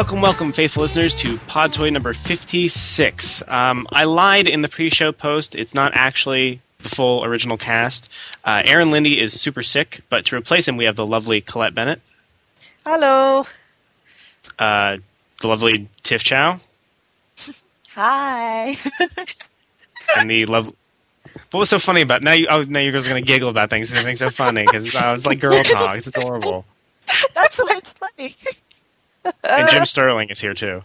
Welcome, welcome, faithful listeners, to Podtoid number 56. Um, I lied in the pre show post. It's not actually the full original cast. Uh, Aaron Linde is super sick, but to replace him, we have the lovely Colette Bennett, Hello. uh, the lovely Tiff Chow, Hi. and the love. What was so funny about now? You, oh, now you girls are gonna giggle about things. It's so funny because I was like girl talk. It's adorable. That's why it's funny. And Jim Sterling is here too.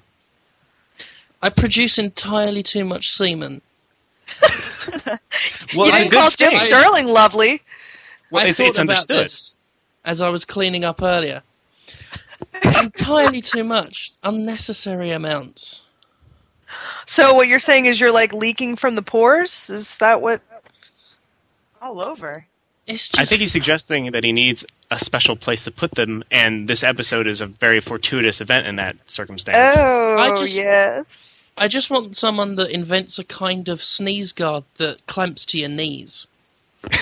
I produce entirely too much semen. Well, you didn't good call Jim thing. Sterling lovely. Well, I it's, thought it's about understood. this as I was cleaning up earlier. Entirely too much. Unnecessary amounts. So what you're saying is you're like leaking from the pores? Is that what? All over. It's just I think he's suggesting that he needs a special place to put them, and this episode is a very fortuitous event in that circumstance. Oh, I just- yes. I just want someone that invents a kind of sneeze guard that clamps to your knees.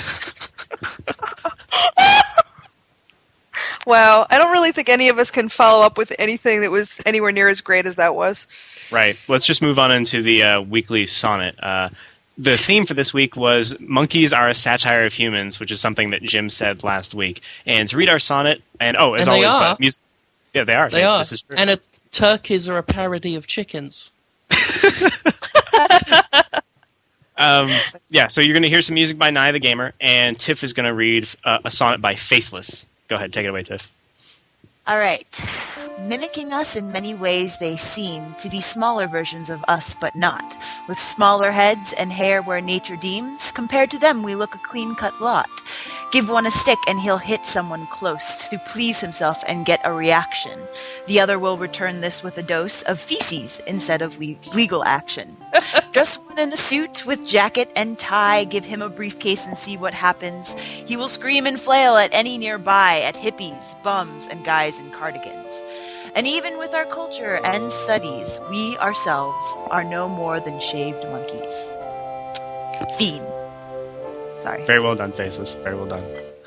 Wow, I don't really think any of us can follow up with anything that was anywhere near as great as that was. Right. Let's just move on into the uh, weekly sonnet. Uh, the theme for this week was "Monkeys are a satire of humans," which is something that Jim said last week. And to read our sonnet, and oh, as And always, are. but mus- yeah, they are. They are. This is true. And a, turkeys are a parody of chickens. Um, yeah, so you're going to hear some music by Nye the Gamer, and Tiff is going to read uh, a sonnet by Faceless. Go ahead, take it away, Tiff. All right. Mimicking us in many ways, they seem to be smaller versions of us, but not. With smaller heads and hair where nature deems, compared to them, we look a clean cut lot. Give one a stick and he'll hit someone close to please himself and get a reaction. The other will return this with a dose of feces instead of le- legal action. Dress one in a suit with jacket and tie, give him a briefcase and see what happens. He will scream and flail at any nearby, at hippies, bums, and guys in cardigans. And even with our culture and studies, we ourselves are no more than shaved monkeys. Fiend. Sorry. Very well done, Faceless. Very well done.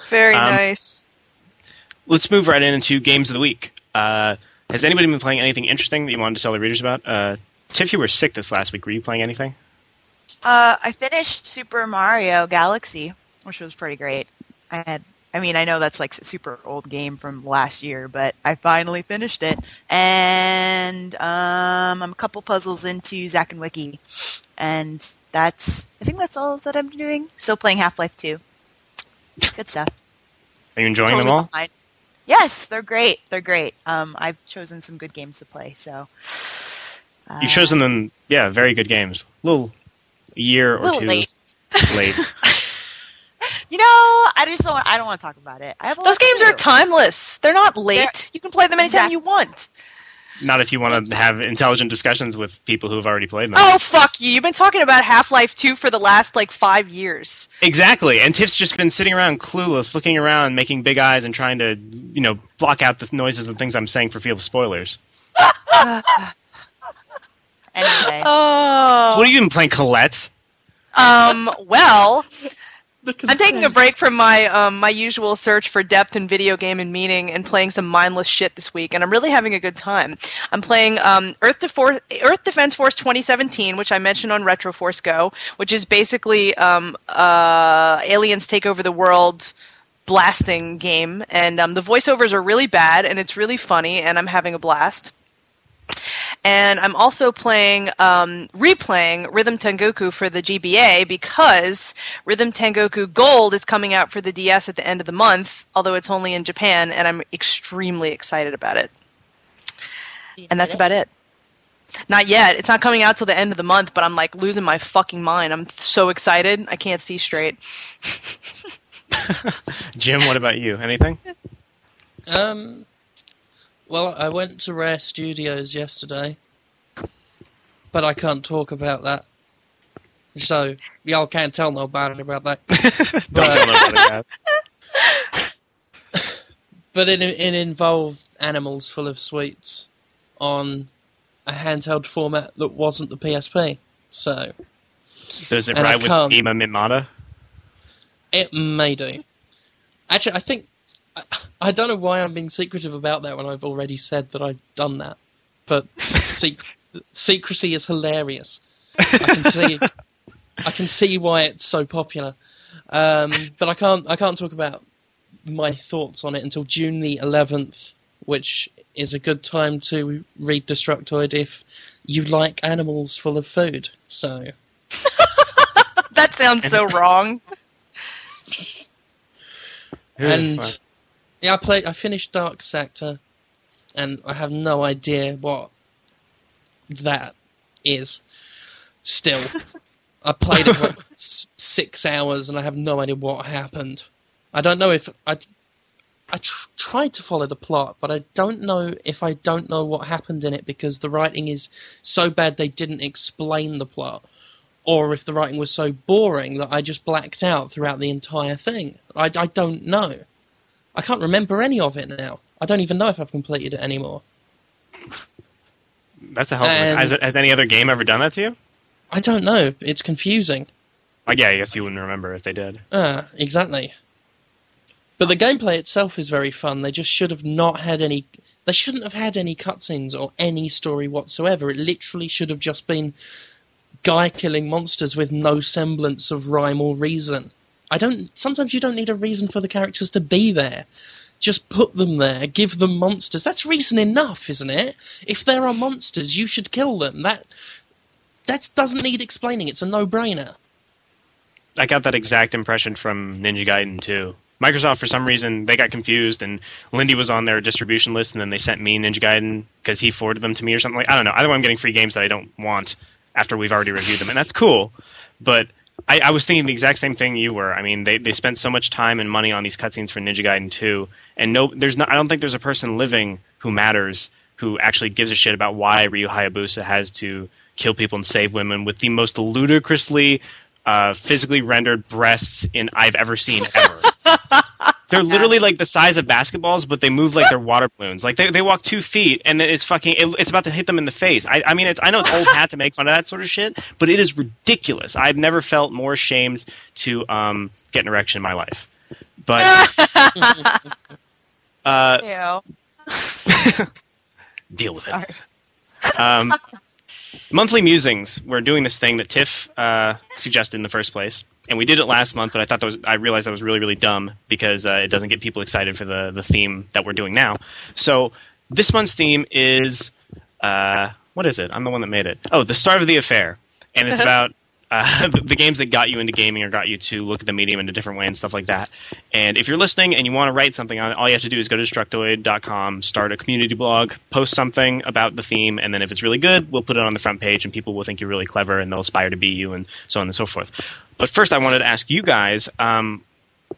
Very Um, nice. Let's move right into games of the week. Uh, has anybody been playing anything interesting that you wanted to tell the readers about? Uh, Tiff, you were sick this last week. Were you playing anything? Uh, I finished Super Mario Galaxy, which was pretty great. I had, I mean, I know that's like a super old game from last year, but I finally finished it, and um, I'm a couple puzzles into Zack and Wiki, and that's, I think that's all that I'm doing. Still playing Half Life 2. Good stuff. Are you enjoying them all? behind. Yes, they're great. They're great. Um, I've chosen some good games to play, so. Uh, You've chosen them, yeah, very good games. A little year or little two late. late. You know, I just don't. I don't want to talk about it. I have Those games are timeless. They're not late. They're- you can play them anytime Exact- you want. Not if you want to have intelligent discussions with people who have already played them. Oh fuck you! You've been talking about Half Life Two for the last like five years. Exactly. And Tiff's just been sitting around clueless, looking around, making big eyes, and trying to, you know, block out the noises and things I'm saying for fear of spoilers. Anyway, Oh. So what have you been playing, Colette? Um. Well, Look at I'm taking a break from my um my usual search for depth in video game and meaning and playing some mindless shit this week, and I'm really having a good time. I'm playing um Earth, Defor- Earth Defense Force 2017, which I mentioned on Retro Force Go, which is basically um uh aliens take over the world blasting game, and um, the voiceovers are really bad, and it's really funny, and I'm having a blast. And I'm also playing, um, replaying Rhythm Tengoku for the GBA because Rhythm Tengoku Gold is coming out for the DS at the end of the month, although it's only in Japan, and I'm extremely excited about it. And that's about it. Not yet. It's not coming out till the end of the month, but I'm like losing my fucking mind. I'm so excited. I can't see straight. Jim, what about you? Anything? Um, well, I went to Rare Studios yesterday, but I can't talk about that. So y'all can't tell nobody about that. Don't But- tell nobody. But it, it involved animals full of sweets on a handheld format that wasn't the PSP. So Does it ride with can't. Ema Mitmata? it may do. Actually, I think I, I don't know why I'm being secretive about that when I've already said that I've done that. but sec- secrecy is hilarious. I can see, I can see why it's so popular, um, but I can't, I can't talk about my thoughts on it until June the 11th, which is a good time to read Destructoid if you like animals full of food. So That sounds so wrong. and yeah, I played. I finished Dark Sector, and I have no idea what that is. Still, I played it for six hours, and I have no idea what happened. I don't know if I. I tr- tried to follow the plot, but I don't know if I don't know what happened in it because the writing is so bad they didn't explain the plot, or if the writing was so boring that I just blacked out throughout the entire thing. I, I don't know. I can't remember any of it now. I don't even know if I've completed it anymore. That's a helpful. And- Has, has any other game ever done that to you? I don't know. It's confusing. Like, yeah, I guess you wouldn't remember if they did. Ah, exactly. But the gameplay itself is very fun. They just should have not had any. They shouldn't have had any cutscenes or any story whatsoever. It literally should have just been guy killing monsters with no semblance of rhyme or reason. I don't. Sometimes you don't need a reason for the characters to be there. Just put them there. Give them monsters. That's reason enough, isn't it? If there are monsters, you should kill them. That that doesn't need explaining. It's a no-brainer. I got that exact impression from Ninja Gaiden too. Microsoft, for some reason, they got confused, and Linde was on their distribution list, and then they sent me Ninja Gaiden because he forwarded them to me or something. Like I don't know. Either way, I'm getting free games that I don't want after we've already reviewed them, and that's cool. But I, I was thinking the exact same thing you were. I mean, they they spent so much time and money on these cutscenes for Ninja Gaiden 2, and no, there's not. I don't think there's a person living who matters who actually gives a shit about why Ryu Hayabusa has to kill people and save women with the most ludicrously uh, physically rendered breasts in I've ever seen ever. They're literally like the size of basketballs, but they move like they're water balloons. Like they, they walk two feet, and then it's fucking. It, it's about to hit them in the face. I, I mean, it's, I know it's old hat to make fun of that sort of shit, but it is ridiculous. I've never felt more ashamed to um, get an erection in my life. But uh, Ew. deal with Sorry. it. Um, monthly musings. We're doing this thing that Tiff uh, suggested in the first place, and we did it last month. But I thought that was I realized that was really really dumb because uh, it doesn't get people excited for the the theme that we're doing now. So this month's theme is uh, what is it? I'm the one that made it. Oh, the start of the affair, and it's about. Uh, the, the games that got you into gaming or got you to look at the medium in a different way and stuff like that. And if you're listening and you want to write something on it, all you have to do is go to destructoid.com, start a community blog, post something about the theme, and then if it's really good, we'll put it on the front page and people will think you're really clever and they'll aspire to be you and so on and so forth. But first, I wanted to ask you guys um,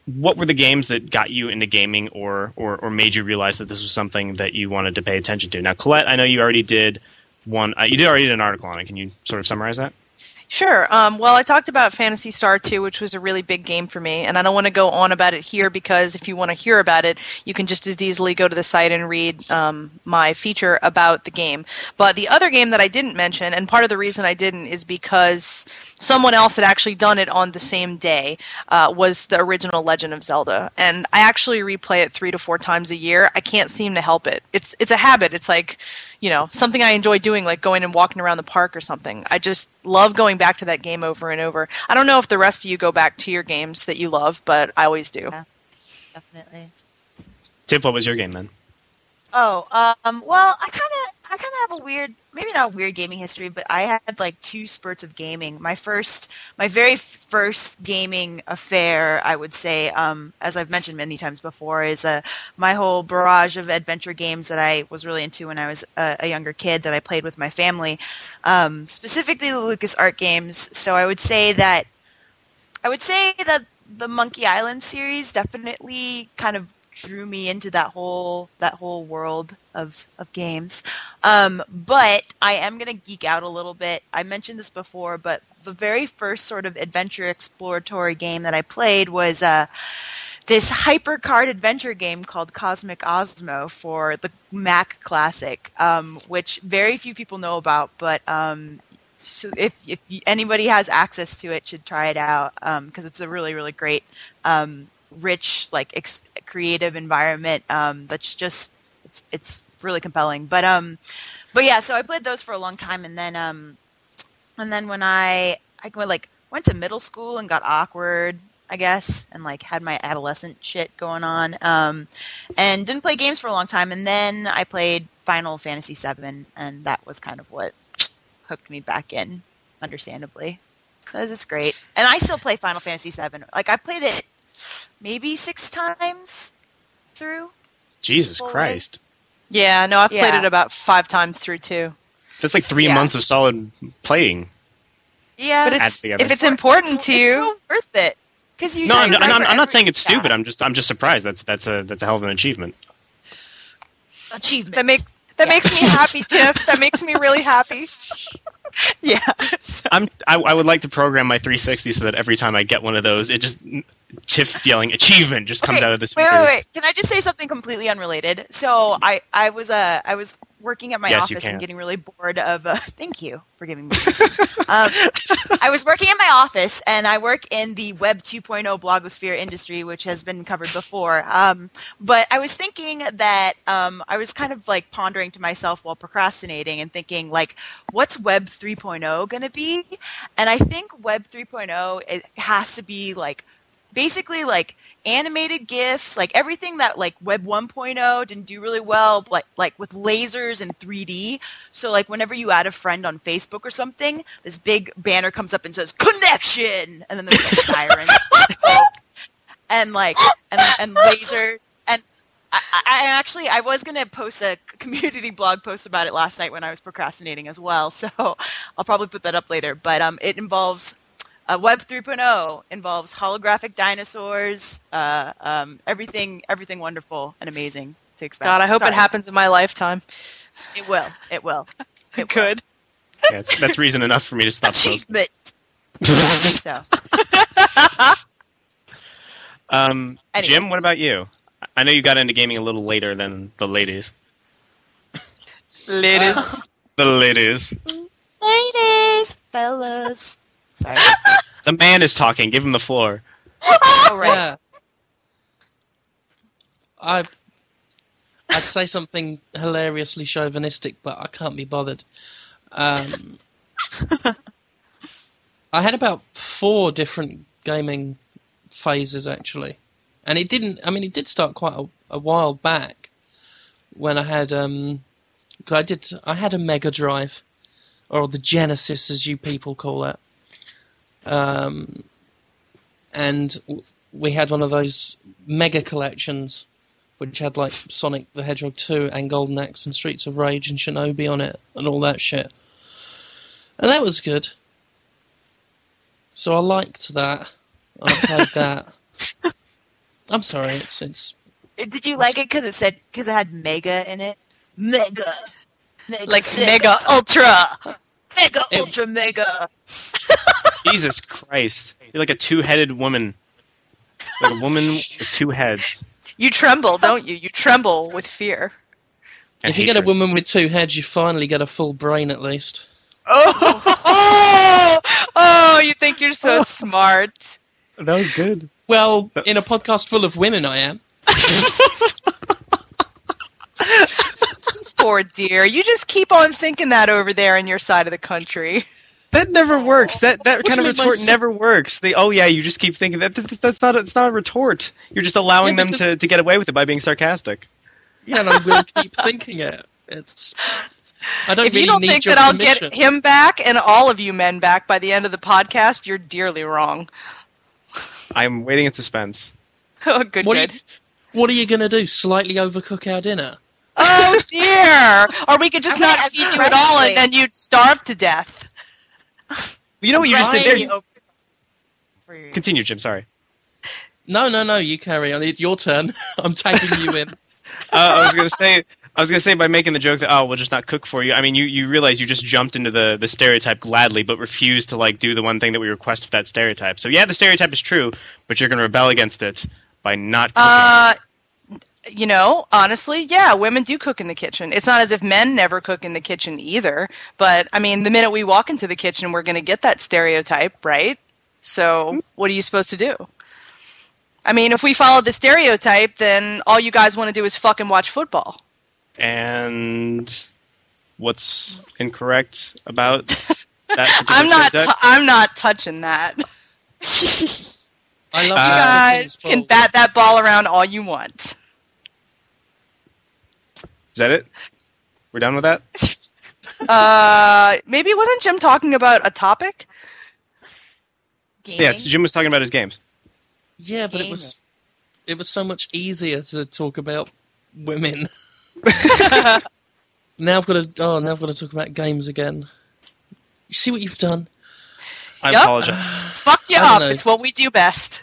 what were the games that got you into gaming or, or, or made you realize that this was something that you wanted to pay attention to? Now, Colette, I know you already did one, uh, you did already did an article on it. Can you sort of summarize that? Sure. Um, well, I talked about Phantasy Star 2, which was a really big game for me, and I don't want to go on about it here because if you want to hear about it, you can just as easily go to the site and read um, my feature about the game. But the other game that I didn't mention, and part of the reason I didn't is because someone else had actually done it on the same day, uh, was the original Legend of Zelda, and I actually replay it three to four times a year. I can't seem to help it. It's it's a habit. It's like you know something I enjoy doing, like going and walking around the park or something. I just love going back to that game over and over. I don't know if the rest of you go back to your games that you love, but I always do. Yeah. Definitely. Tiff, what was your game then? Oh, um, well, I kind of, I kind of have a weird, maybe not weird gaming history, but I had like two spurts of gaming. My first, my very first gaming affair, I would say, um, as I've mentioned many times before, is uh, my whole barrage of adventure games that I was really into when I was a, a younger kid that I played with my family, um, specifically the Lucas Art games. So I would say that, I would say that the Monkey Island series definitely kind of drew me into that whole that whole world of of games. Um, but I am gonna geek out a little bit. I mentioned this before, but the very first sort of adventure exploratory game that I played was uh, this hypercard adventure game called Cosmic Osmo for the Mac Classic, um, which very few people know about, but um, so if if anybody has access to it, should try it out because it's a really really great, um, rich like ex- creative environment um, that's just it's it's really compelling. But um, but yeah, so I played those for a long time, and then um, and then when I I went like went to middle school and got awkward, I guess, and like had my adolescent shit going on, um, and didn't play games for a long time, and then I played Final Fantasy VII, and that was kind of what hooked me back in, understandably, because it's great, and I still play Final Fantasy VII. Like I've played it maybe six times through. Jesus Full Christ. Yeah, no, I've played it about five times through too. That's like three Yeah. months of solid playing. Yeah, But it's if it's important to it's you, so worth it. Because you No, I'm, you I'm, I'm, I'm not saying it's stupid. yeah. I'm just I'm just surprised. That's that's a that's a hell of an achievement. achievement. that makes that Yeah. makes me happy, Tiff. That makes me really happy. yeah. So- I'm I, I would like to program my 360 so that every time I get one of those, it just Tiff yelling achievement just comes out of the Wait, speakers. wait, wait. Can I just say something completely unrelated? So I, I was uh, I was working at my Yes, office and getting really bored of. Uh, thank you for giving me. um, I was working in my office, and I work in the Web 2.0 blogosphere industry, which has been covered before. Um, but I was thinking that um, I was kind of like pondering to myself while procrastinating and thinking like, what's Web 3.0 going to be? And I think Web 3.0 it has to be like basically like animated gifs like everything that like web 1.0 didn't do really well like like with lasers and 3d so like whenever you add a friend on facebook or something this big banner comes up and says connection! And then there's like sirens and like and, and lasers. And I, I I actually I was gonna post a community blog post about it last night when I was procrastinating as well, so I'll probably put that up later. But um, it involves uh, Web 3.0 involves holographic dinosaurs, uh, um, everything, everything wonderful and amazing to expect. God, I hope Sorry. it happens in my lifetime. It will. It will. It will. Good. Yeah, that's, that's reason enough for me to stop. posting. Achievement. so Um, Anyway. Jim, what about you? I know you got into gaming a little later than the ladies. Ladies. The ladies. ladies, fellas. Sorry. The man is talking. Give him the floor. Oh, right. Yeah. I I'd say something hilariously chauvinistic, but I can't be bothered. Um, I had about four different gaming phases actually, and it didn't. I mean, it did start quite a, a while back when I had. Um, 'cause I did. I had a Mega Drive, or the Genesis, as you people call it. Um, and we had one of those mega collections, which had like Sonic the Hedgehog 2 and Golden Axe and Streets of Rage and Shinobi on it and all that shit. And that was good. So I liked that. I played that. I'm sorry, it's it's Did you like it because it said because it had mega in it? Mega. mega like sick. mega ultra. mega It- ultra mega. Jesus Christ! You're like a two-headed woman. Like a woman with two heads. You tremble, don't you? You tremble with fear. and if you get a woman with two heads, you finally get a full brain at least. Oh, oh, oh, you think you're so smart. that was good. Well, in a podcast full of women, I am. Poor dear. You just keep on thinking that over there in your side of the country. That never works. That that What kind of do you mean by retort never works. They oh yeah, you just keep thinking that that's, that's not it's not a retort. You're just allowing Yeah, them because- to, to get away with it by being sarcastic. Yeah, and I will keep thinking it. It's. I don't If really you don't think your that I'll get him back and all of you men back by the end of the podcast, you're dearly wrong. I'm waiting in suspense. Oh, good, What are, good. you, what are you going to do? Slightly overcook our dinner? Oh dear! Or we could just I mean, not feed you at all, and then you'd starve to death. You know what you just did there? Right. You- For your- Continue, Jim. Sorry. No, no, no. You carry on. It's your turn. I'm tagging you in. Uh, I was gonna say. I was gonna say by making the joke that oh we'll just not cook for you. I mean you, you realize you just jumped into the, the stereotype gladly, but refused to like do the one thing that we request of that stereotype. So yeah, the stereotype is true, but you're gonna rebel against it by not cooking. Uh, you know, honestly, yeah, women do cook in the kitchen. It's not as if men never cook in the kitchen either. But I mean, the minute we walk into the kitchen, we're going to get that stereotype, right? So, what are you supposed to do? I mean, if we follow the stereotype, then all you guys want to do is fucking watch football. and what's incorrect about that? I'm not. deck? T- I'm not touching that. I love you Uh, guys can bat that ball around all you want. Is that it? We're done with that. Uh, maybe wasn't Jim talking about a topic? Yeah, it's, Jim was talking about his games. Yeah, but it was it was so much easier to talk about women. now I've got to oh now I've got to talk about games again. You see what you've done? I Yup. apologize. Fucked you I up. know. It's what we do best.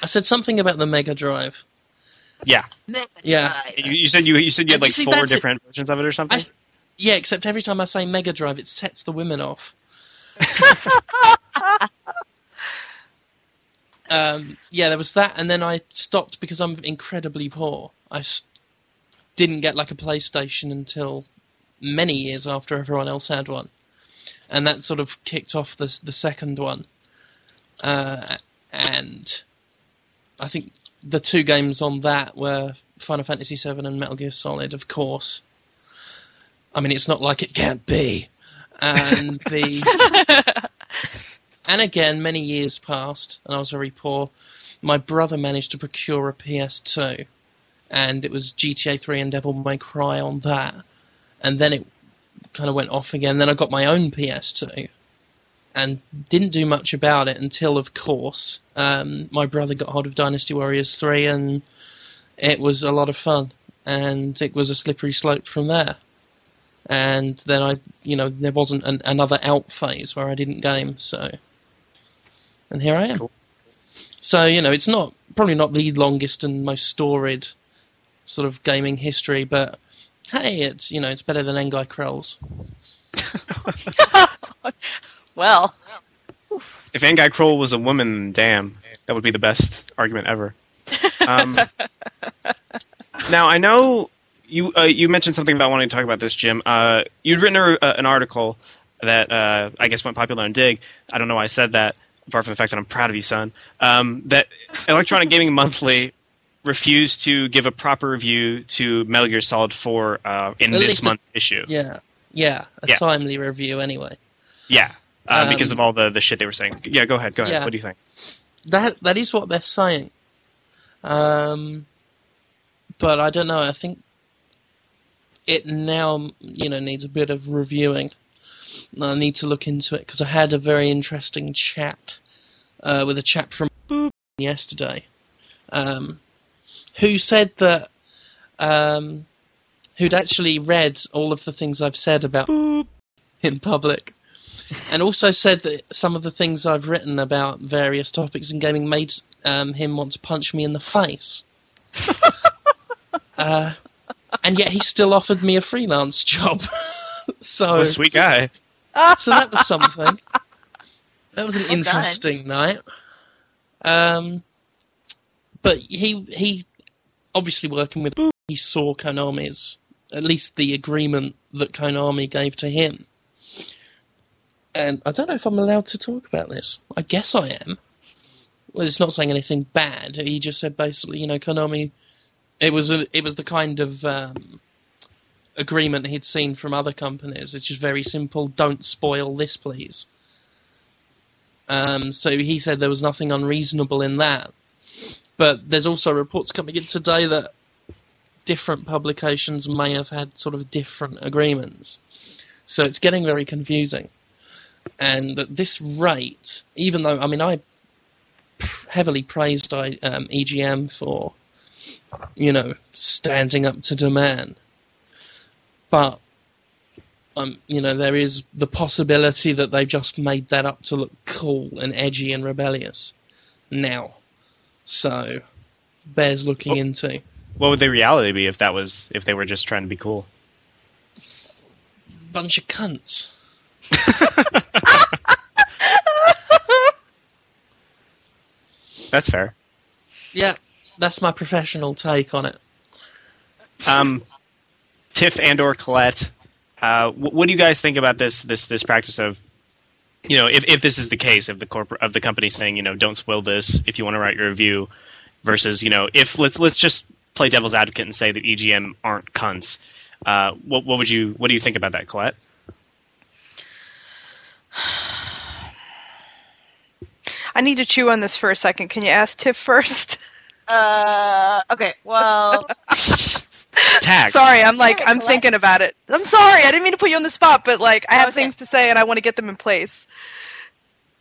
I said something about the Mega Drive. Yeah, Yeah. you, you said you you said you had And you like see, four that's it. different versions of it or something. I, yeah, except every time I say Mega Drive, it sets the women off. um, yeah, there was that, and then I stopped because I'm incredibly poor. I s- didn't get like a PlayStation until many years after everyone else had one, and that sort of kicked off the the second one. Uh, and I think the two games on that were Final Fantasy VII and Metal Gear Solid, of course. I mean, it's not like it can't be. And the and again, many years passed, and I was very poor. My brother managed to procure a PS2, and it was GTA 3 and Devil May Cry on that. And then it kind of went off again. Then I got my own PS2, and didn't do much about it until, of course, um, my brother got hold of Dynasty Warriors 3, and it was a lot of fun. And it was a slippery slope from there and then I, you know, there wasn't an, another out phase where I didn't game, so, and here I am. Cool. So you know, it's not probably not the longest and most storied sort of gaming history, but hey, it's you know, it's better than Engai Krells. Well, If Anguy Kroll was a woman, damn, that would be the best argument ever. Um, now I know you uh, you mentioned something about wanting to talk about this, Jim. Uh, you'd written a, uh, an article that uh, I guess went popular on Digg. I don't know why I said that, apart from the fact that I'm proud of you, son. Um, that Electronic Gaming Monthly refused to give a proper review to Metal Gear Solid 4 uh, in At this least a- month's issue. Yeah, yeah, a Yeah. timely review anyway. Yeah, uh, because Um, of all the, the shit they were saying. Yeah, go ahead. Go ahead. Yeah. What do you think? That that is what they're saying. Um, but I don't know. I think it now you know needs a bit of reviewing. I need to look into it because I had a very interesting chat uh, with a chap from yesterday, um, who said that um, who'd actually read all of the things I've said about in public and also said that some of the things I've written about various topics in gaming made um, him want to punch me in the face. uh, and yet he still offered me a freelance job. so, What a sweet guy. so that was something. That was an Well done. interesting night. Um, but he he obviously working with he saw Konami's at least the agreement that Konami gave to him. And I don't know if I'm allowed to talk about this. I guess I am. Well, it's not saying anything bad. He just said basically, you know, Konami. It was a, it was the kind of um, agreement he'd seen from other companies. It's just very simple. Don't spoil this, please. Um, so he said there was nothing unreasonable in that. But there's also reports coming in today that different publications may have had sort of different agreements. So it's getting very confusing. And at this rate, even though, I mean, I heavily praised I, um, EGM for, you know, standing up to demand. But, um, you know, there is the possibility that they've just made that up to look cool and edgy and rebellious now. So, bears looking into. What would the reality be if that was if they were just trying to be cool? Bunch of cunts. That's fair. Yeah, that's my professional take on it. Um, Tiff and or Colette, uh, wh- what do you guys think about this this this practice of, you know, if, if this is the case, if the corporate of the company saying, you know, don't spoil this if you want to write your review, versus, you know, if let's let's just play devil's advocate and say that EGM aren't cunts. Uh, what, what would you what do you think about that, Colette? I need to chew on this for a second. Can you ask Tiff first? Uh, okay. Well, Tag. sorry, I'm like I'm Colette. thinking about it. I'm sorry. I didn't mean to put you on the spot, but like I have Okay. things to say and I want to get them in place.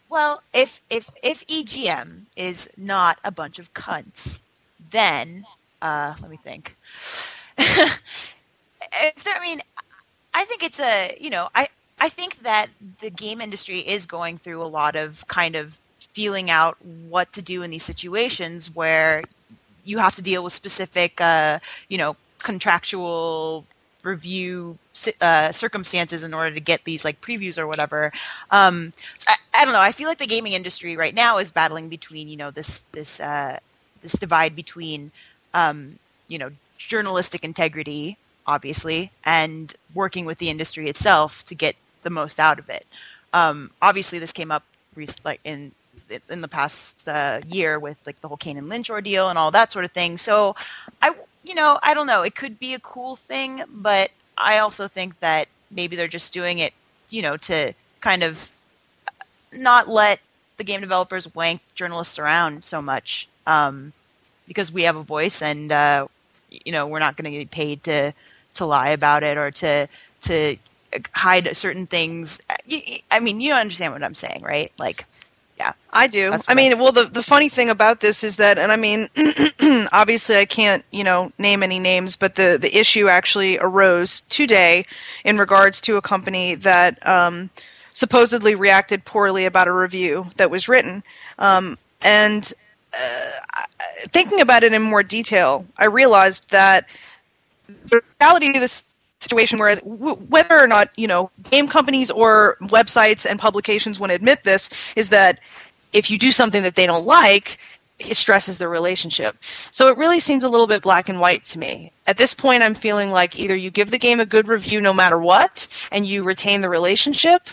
well, if if if EGM is not a bunch of cunts, then uh, let me think. if there, I mean, I think it's a you know I I think that the game industry is going through a lot of kind of feeling out what to do in these situations where you have to deal with specific uh, you know contractual review uh, circumstances in order to get these like previews or whatever. Um, I, I don't know. I feel like the gaming industry right now is battling between you know this this uh, this divide between um, you know journalistic integrity, obviously, and working with the industry itself to get the most out of it. Um, obviously, this came up rec- like in in the past uh, year with like the whole Kane and Lynch ordeal and all that sort of thing. So, I you know I don't know. It could be a cool thing, but I also think that maybe they're just doing it, you know, to kind of not let the game developers wank journalists around so much um, because we have a voice and uh, you know we're not going to get paid to to lie about it or to to hide certain things. I mean, you understand what I'm saying, right? Like, yeah, I do. I what I mean, well, the the funny thing about this is that, and I mean, obviously, I can't, you know, name any names, but the the issue actually arose today in regards to a company that um, supposedly reacted poorly about a review that was written, um, and uh, thinking about it in more detail, I realized that the reality of this situation where w- whether or not you know game companies or websites and publications want to admit this is that if you do something that they don't like it stresses the relationship. So it really seems a little bit black and white to me. At this point i'm feeling like either you give the game a good review no matter what and you retain the relationship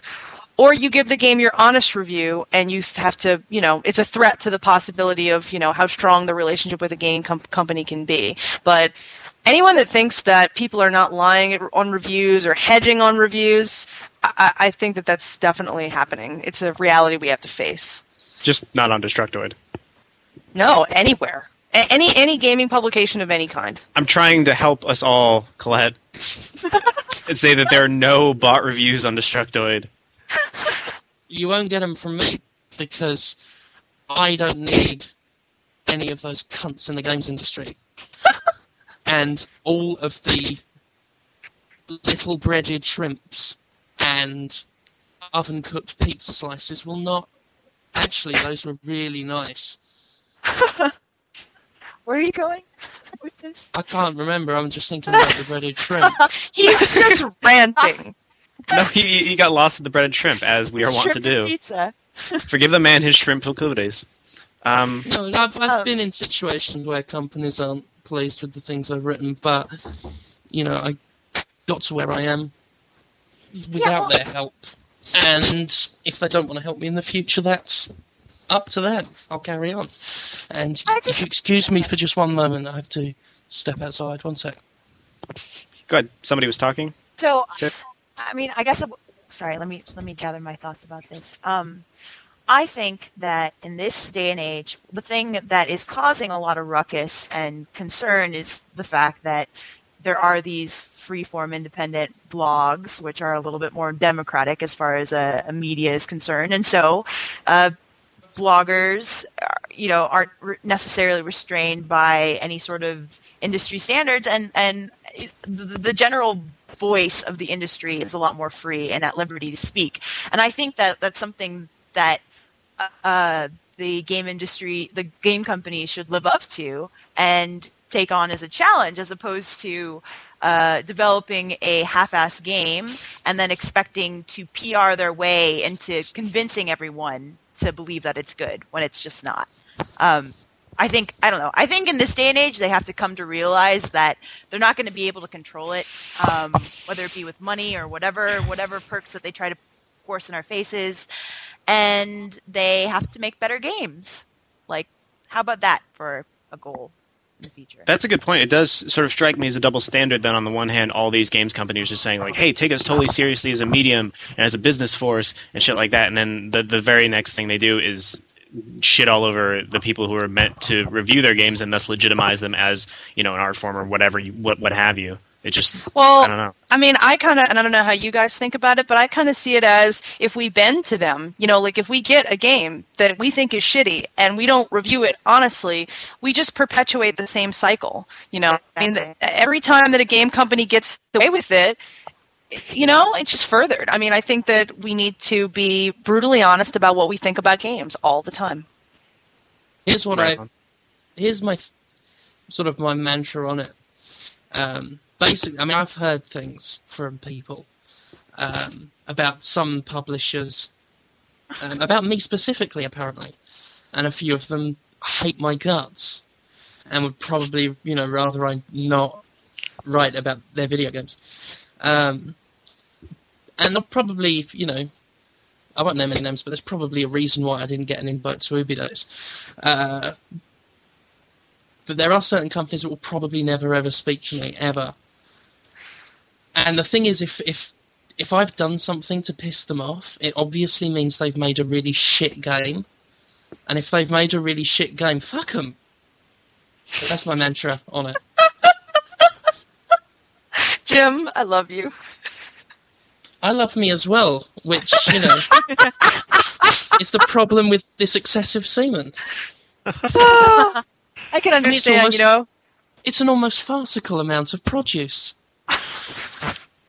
or you give the game your honest review and you have to you know it's a threat to the possibility of you know how strong the relationship with a game com- company can be. But anyone that thinks that people are not lying on reviews or hedging on reviews I, I think that that's definitely happening it's a reality we have to face Just not on Destructoid. no anywhere A- any any gaming publication of any kind I'm trying to help us all, Colette, and say that there are no bot reviews on Destructoid. You won't get them from me because I don't need any of those cunts in the games industry. and all of the little breaded shrimps and oven cooked pizza slices will not. Actually, those were really nice. where are you going with this? I can't remember. I'm just thinking about the breaded shrimp. he's just ranting No, he, he got lost in the breaded shrimp, as we are wont to Shrimp do. Pizza. Forgive the man his shrimp proclivities. Um, No, I've, I've Um, been in situations where companies aren't pleased with the things I've written, but you know, I got to where I am without well- their help. And if they don't want to help me in the future, that's up to them. I'll carry on. And I if you excuse me for just one moment, I have to step outside. One sec. good. Somebody was talking. So, Tiff? I mean, I guess. I w- sorry. Let me let me gather my thoughts about this. Um, I think that in this day and age, the thing that is causing a lot of ruckus and concern is the fact that there are these freeform independent blogs, which are a little bit more democratic as far as a, a media is concerned, and so uh, bloggers, are- you know, aren't re- necessarily restrained by any sort of industry standards, and and the, the general voice of the industry is a lot more free and at liberty to speak. And I think that that's something that uh, the game industry, the game companies should live up to and take on as a challenge, as opposed to uh, developing a half-ass game and then expecting to PR their way into convincing everyone to believe that it's good when it's just not. Um, I think I don't know. I think in this day and age, they have to come to realize that they're not going to be able to control it, um, whether it be with money or whatever, whatever perks that they try to force in our faces, and they have to make better games. Like, how about that for a goal? in the future. That's a good point. It does sort of strike me as a double standard. that, on the one hand, all these games companies are saying like, "Hey, take us totally seriously as a medium and as a business force and shit like that," and then the the very next thing they do is shit all over the people who are meant to review their games and thus legitimize them as you know an art form or whatever you, what what have you. It just Well, I don't know. I mean, I kind of, and I don't know how you guys think about it, but I kind of see it as if we bend to them, you know, like if we get a game that we think is shitty and we don't review it honestly, we just perpetuate the same cycle. You know, I mean, Exactly. every time that a game company gets away with it, you know, it's just furthered. I mean, I think that we need to be brutally honest about what we think about games all the time. Here's what Right I on. here's my sort of my mantra on it. Um, basically, I mean, I've heard things from people um, about some publishers, um, about me specifically, apparently, and a few of them hate my guts and would probably, you know, rather I not write about their video games. Um, and they'll probably, you know, I won't name any names, but there's probably a reason why I didn't get an invite to Ubidays. Uh, but there are certain companies that will probably never ever speak to me ever. And the thing is, if if if I've done something to piss them off, it obviously means they've made a really shit game. And if they've made a really shit game, fuck them. That's my mantra on it. Jim, I love you. I love me as well, which you know is the problem with this excessive semen. I can understand, almost- you know. It's an almost farcical amount of produce.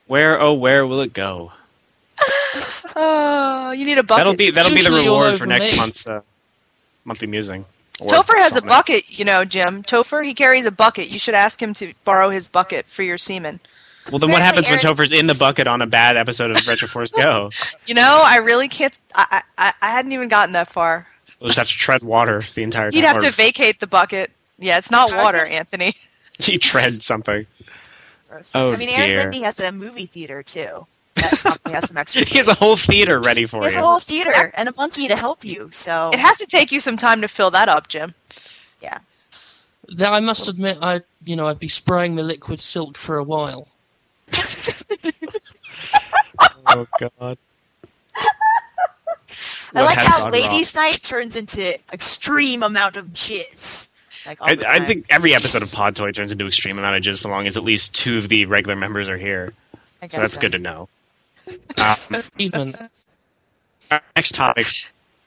Where oh where will it go? Oh, you need a bucket. That'll be that'll be the reward for next me. month's uh, monthly musing. Topher has a bucket, you know, Jim. Topher, he carries a bucket. You should ask him to borrow his bucket for your semen. Well, then what Apparently happens when Topher's in the bucket on a bad episode of Retro Force Go? You know, I really can't. I, I, I hadn't even gotten that far. We'll just have to tread water the entire time. You'd have or to vacate the bucket. Yeah, it's not water, Anthony. you tread something. Oh, I mean, Aaron dear. Linde has a movie theater too. That has some extra. He has a whole theater ready for He has you. a whole theater and a monkey to help you. So It has to take you some time to fill that up, Jim. yeah. Now I must admit, I you know I'd be spraying the liquid silk for a while. oh God. I What like how gone Ladies' Night turns into extreme amount of jizz. Like I, I think every episode of Podtoid turns into extreme amount of jizz so long as at least two of the regular members are here. I guess So that's so. good to know. Um, Even next topic,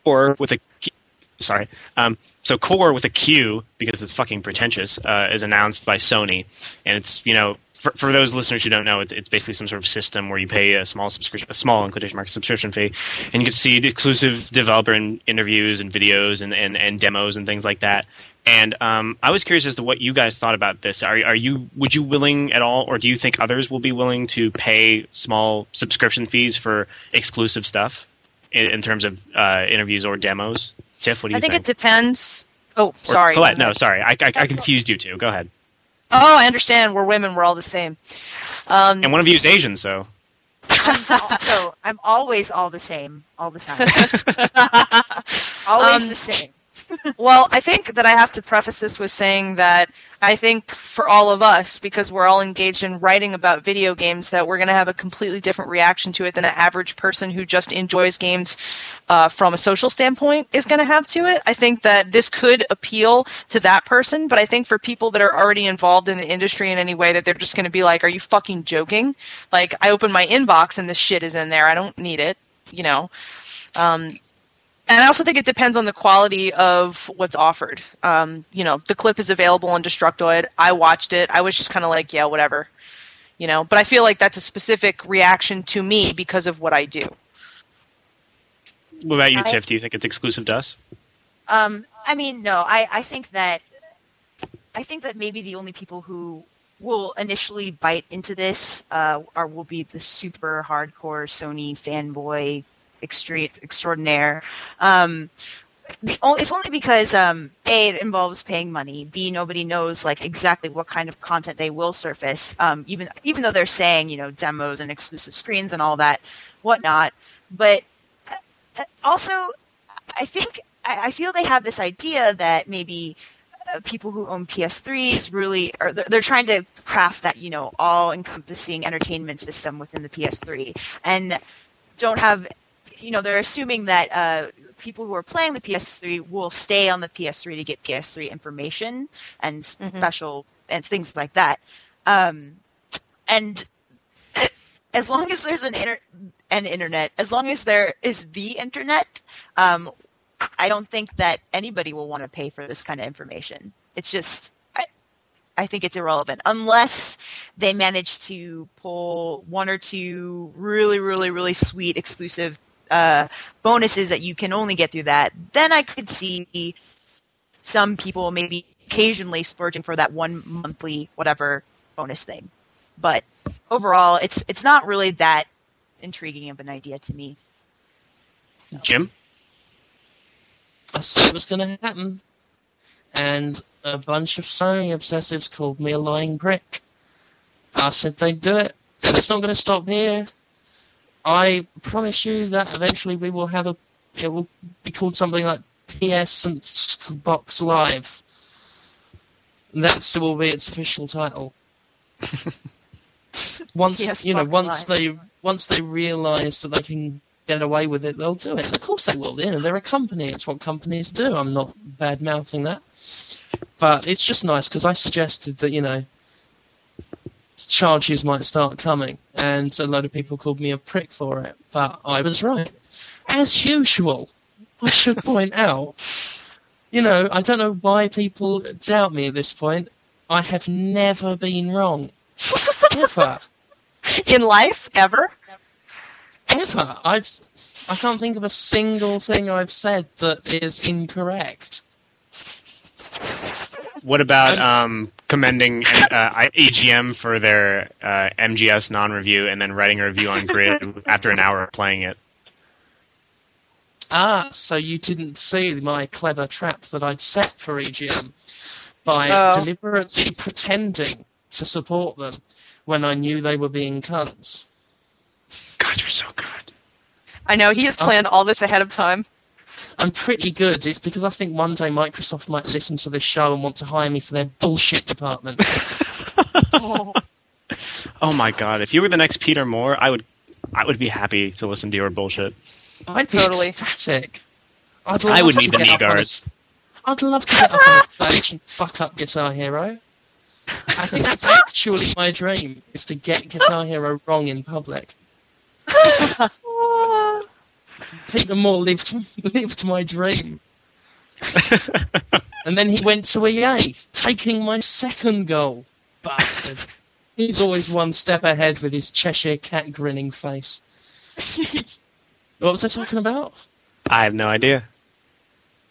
or with a Q- sorry, um, so Qore with a Q because it's fucking pretentious uh, is announced by Sony, and it's you know for, for those listeners who don't know, it's, it's basically some sort of system where you pay a small subscription, a small in quotation marks subscription fee, and you get to see exclusive developer in, interviews and videos and, and, and demos and things like that. And um, I was curious as to what you guys thought about this. Are, are you would you willing at all, or do you think others will be willing to pay small subscription fees for exclusive stuff in, in terms of uh, interviews or demos? Tiff, what do you I think I think? it depends. Oh, Or sorry. Colette, no, sorry, I, I, I confused you two. Go ahead. Oh, I understand. We're women. We're all the same. Um, And one of you is Asian, so also, I'm always all the same, all the time. always Um, the same. Well, I think that I have to preface this with saying that I think for all of us, because we're all engaged in writing about video games, that we're going to have a completely different reaction to it than the average person who just enjoys games uh, from a social standpoint is going to have to it. I think that this could appeal to that person, but I think for people that are already involved in the industry in any way, that they're just going to be like, "Are you fucking joking?" Like, I open my inbox and this shit is in there. I don't need it, you know. Um, and I also think it depends on the quality of what's offered. Um, you know, the clip is available on Destructoid. I watched it. I was just kind of like, yeah, whatever. You know, but I feel like that's a specific reaction to me because of what I do. what about you, I- Tiff? Do you think it's exclusive to us? Um, I mean, no, I, I think that I think that maybe the only people who will initially bite into this uh, are will be the super hardcore Sony fanboy extre- extraordinaire. Um, it's only because um, a it involves paying money. B nobody knows like exactly what kind of content they will surface. Um, even even though they're saying you know demos and exclusive screens and all that whatnot, but uh, also I think I, I feel they have this idea that maybe people who own PS3s really are they're, they're trying to craft that you know all-encompassing entertainment system within the PS3 and don't have you know they're assuming that uh, people who are playing the PS3 will stay on the PS3 to get PS3 information and Mhm. special and things like that. Um, and as long as there's an inter- an internet, as long as there is the internet, um, I don't think that anybody will want to pay for this kind of information. It's just, I, I think it's irrelevant unless they manage to pull one or two really, really, really sweet exclusive uh, bonuses that you can only get through that. Then I could see some people maybe occasionally splurging for that one monthly whatever bonus thing. But overall, it's it's not really that intriguing of an idea to me. So. Jim? I said it was going to happen, and a bunch of Sony obsessives called me a lying prick. I said they'd do it, and it's not going to stop here. I promise you that eventually we will have a. It will be called something like PS and Box Live. That will be its official title. once PS you know, Box once Live. they once they realise that they can get away with it, they'll do it. Of course they will. You know, they're a company. It's what companies do. I'm not bad mouthing that, but it's just nice because I suggested that you know charges might start coming, and a load of people called me a prick for it, but I was right, as usual. I should point out. You know, I don't know why people doubt me at this point. I have never been wrong. Ever. In life, ever? Ever. I've I can't think of a single thing I've said that is incorrect. What about um, commending uh, I- EGM for their uh, MGS non-review and then writing a review on Grid after an hour of playing it? Ah, so you didn't see my clever trap that I'd set for EGM by Oh. deliberately pretending to support them when I knew they were being cunts. God, you're so good. I know he has planned all this ahead of time. I'm pretty good. It's because I think one day Microsoft might listen to this show and want to hire me for their bullshit department. Oh my God! If you were the next Peter Moore, I would, I would be happy to listen to your bullshit. I'd be Totally. ecstatic. I'd I would need the get knee up on a guards. I'd love to get up on stage and fuck up Guitar Hero. I think that's actually my dream, is to get Guitar Hero wrong in public. Peter Moore lived, lived my dream. and then he went to EA, taking my second goal. Bastard. He's always one step ahead with his Cheshire cat grinning face. what was I talking about? I have no idea.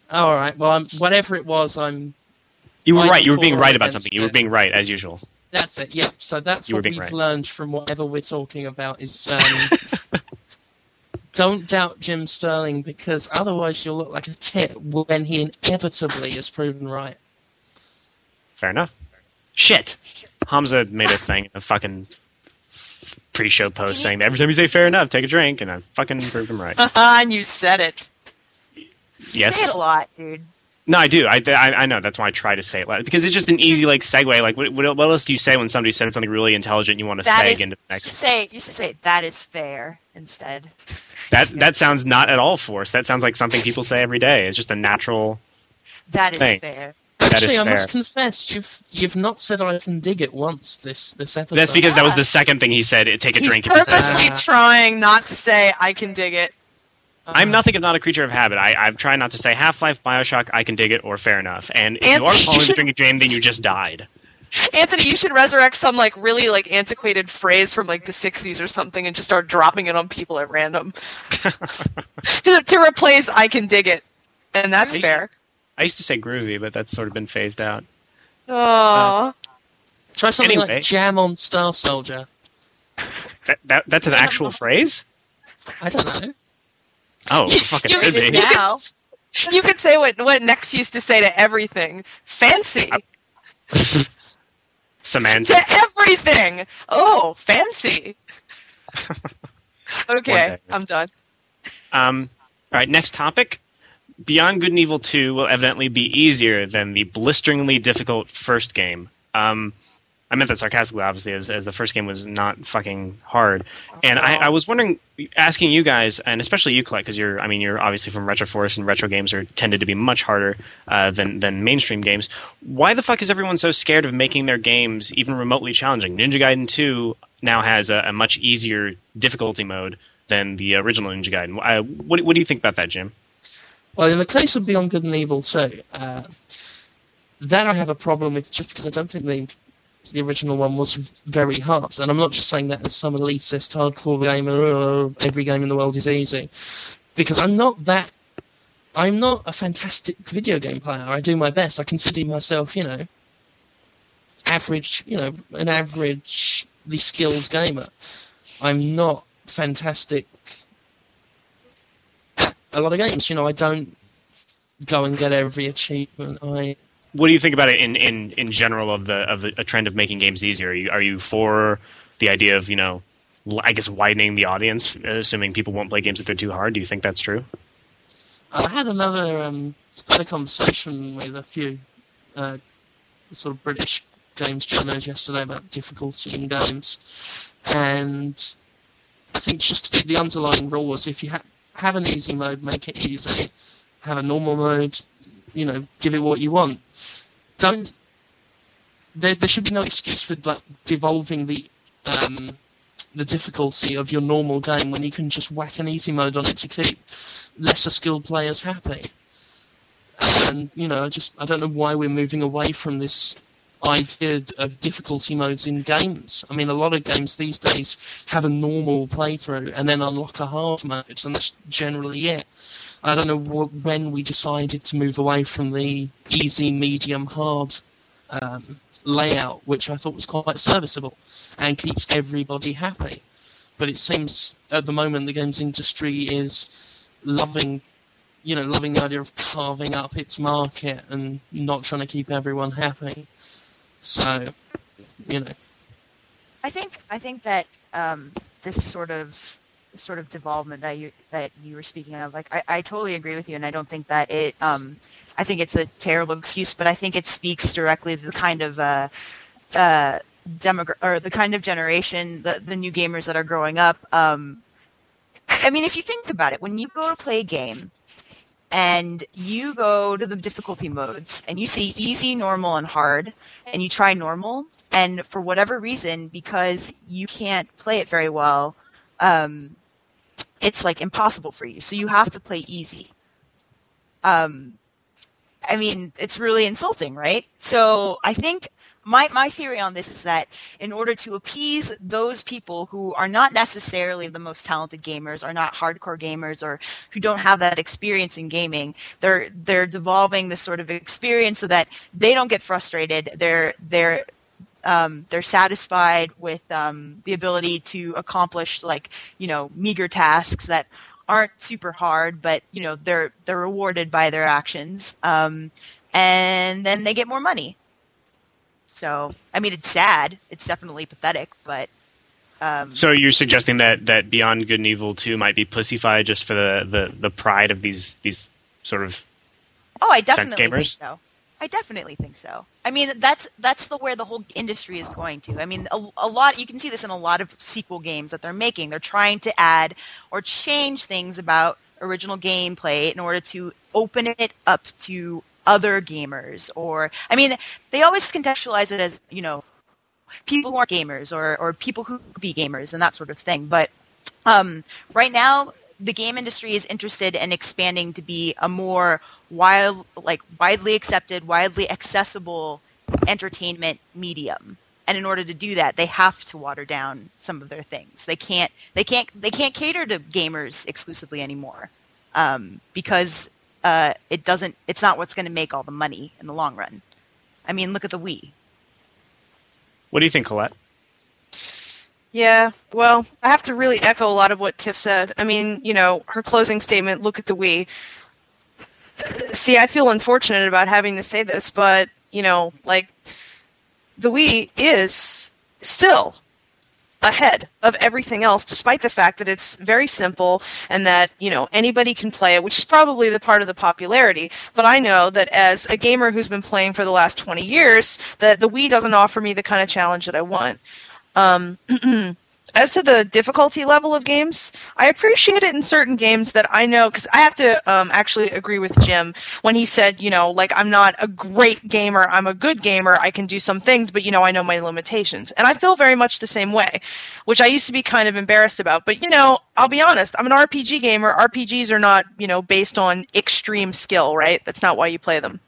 All right. Well, I'm, whatever it was, I'm You were I'm right. You were being right about against something. You were being right as usual. That's it. Yeah. So that's You what we've right. learned from whatever we're talking about is um, don't doubt Jim Sterling because otherwise you'll look like a tit when he inevitably is proven right. Fair enough. Shit. Hamza made a thing, a fucking pre-show post saying that every time you say fair enough, take a drink, and I fucking proved him right. and you said it. Say Yes. it a lot, dude. No, I do. I, I, I know. That's why I try to say it loud. Because it's just an easy like segue. Like, what, what what else do you say when somebody said something really intelligent you want to That seg is into the you next? should say you should say that is fair instead. That that sounds not at all forced. That sounds like something people say every day. It's just a natural. That is Thing. fair. That Actually, is I must fair. confess, you've you've not said I can dig it once this this episode. That's because that was the second thing he said. Take a He's drink. If you say that. purposely trying not to say I can dig it. I'm nothing if not a creature of habit. I, I've tried not to say Half Life, Bioshock, I can dig it, or fair enough. And if you Anthony, are you calling the should- drinking game, then you just died. Anthony, you should resurrect some like really like antiquated phrase from like the '60s or something, and just start dropping it on people at random to to replace "I can dig it," and that's I used to- fair. I used to say groovy, but that's sort of been phased out. Oh, Try something Anyway. like Jam on Star Soldier. That, that that's an actual phrase. I don't know. Oh, fucking you, could be. you Now. could, you could say what what Nex used to say to everything: fancy Samantha. to everything. Oh, fancy. Okay. I'm done. Um, all right, next topic. Beyond Good and Evil 2 will evidently be easier than the blisteringly difficult first game. Um, I meant that sarcastically, obviously, as, as the first game was not fucking hard. And I, I was wondering, asking you guys, and especially you, Colette, because you're, I mean, you're obviously from Retroforce, and retro games are tended to be much harder uh, than than mainstream games. Why the fuck is everyone so scared of making their games even remotely challenging? Ninja Gaiden 2 now has a, a much easier difficulty mode than the original Ninja Gaiden. Uh, what, what do you think about that, Jim? Well, in the case of Beyond Good and Evil 2, uh, that I have a problem with just because I don't think the the original one was very hard. And I'm not just saying that as some elitist hardcore gamer, oh, every game in the world is easy. Because I'm not that. I'm not a fantastic video game player. I do my best. I consider myself, you know, average, you know, an averagely skilled gamer. I'm not fantastic at a lot of games. You know, I don't go and get every achievement. I what do you think about it in, in, in general of the of a trend of making games easier? Are you, are you for the idea of you know, I guess widening the audience, assuming people won't play games if they're too hard? Do you think that's true? I had another um, had a conversation with a few uh, sort of British games journalists yesterday about difficulty in games, and I think just the underlying rule was if you ha- have an easy mode, make it easy. Have a normal mode, you know, give it what you want don't there, there should be no excuse for like devolving the um, the difficulty of your normal game when you can just whack an easy mode on it to keep lesser skilled players happy. And you know, just I don't know why we're moving away from this idea of difficulty modes in games. I mean, a lot of games these days have a normal playthrough and then unlock a hard mode, and that's generally it. I don't know wh- when we decided to move away from the easy, medium, hard um, layout, which I thought was quite serviceable and keeps everybody happy. But it seems at the moment the games industry is loving, you know, loving the idea of carving up its market and not trying to keep everyone happy. So, you know. I think I think that um, this sort of sort of devolvement that you that you were speaking of. Like I, I totally agree with you, and I don't think that it. Um, I think it's a terrible excuse, but I think it speaks directly to the kind of uh, uh, demogra- or the kind of generation, the the new gamers that are growing up. Um, I mean, if you think about it, when you go to play a game and you go to the difficulty modes and you see easy, normal, and hard, and you try normal, and for whatever reason, because you can't play it very well, um, it's like impossible for you. So you have to play easy. Um, I mean, it's really insulting, right? So I think my, my theory on this is that in order to appease those people who are not necessarily the most talented gamers, are not hardcore gamers, or who don't have that experience in gaming, they're they're devolving this sort of experience so that they don't get frustrated. They're they're um, they're satisfied with um, the ability to accomplish like you know meager tasks that aren't super hard, but you know they're they're rewarded by their actions, um, and then they get more money. So I mean, it's sad. It's definitely pathetic, but. Um, so you're suggesting that, that Beyond Good and Evil 2 might be pussyfied just for the, the, the pride of these these sort of oh, I definitely think so. I definitely think so. I mean, that's that's the where the whole industry is going to. I mean, a, a, lot you can see this in a lot of sequel games that they're making. They're trying to add or change things about original gameplay in order to open it up to other gamers. Or, I mean, they always contextualize it as you know, people who aren't gamers or or people who could be gamers and that sort of thing. But um, right now, the game industry is interested in expanding to be a more wild, like widely accepted, widely accessible entertainment medium. And in order to do that, they have to water down some of their things. They can't, they can't, they can't cater to gamers exclusively anymore um, because uh, it doesn't. It's not what's going to make all the money in the long run. I mean, look at the Wii. What do you think, Colette? Yeah, well, I have to really echo a lot of what Tiff said. I mean, you know, her closing statement, look at the Wii see, I feel unfortunate about having to say this, but you know, like the Wii is still ahead of everything else despite the fact that it's very simple and that you know anybody can play it which is probably the part of the popularity. But i know that as a gamer who's been playing for the last 20 years that the wii doesn't offer me the kind of challenge that i want. Um, as to the difficulty level of games, I appreciate it in certain games that I know because I have to um, actually agree with Jim when he said, you know, like I'm not a great gamer, I'm a good gamer, I can do some things, but you know, I know my limitations, and I feel very much the same way, which I used to be kind of embarrassed about. But you know, I'll be honest, I'm an RPG gamer. RPGs are not, you know, based on extreme skill, right? That's not why you play them.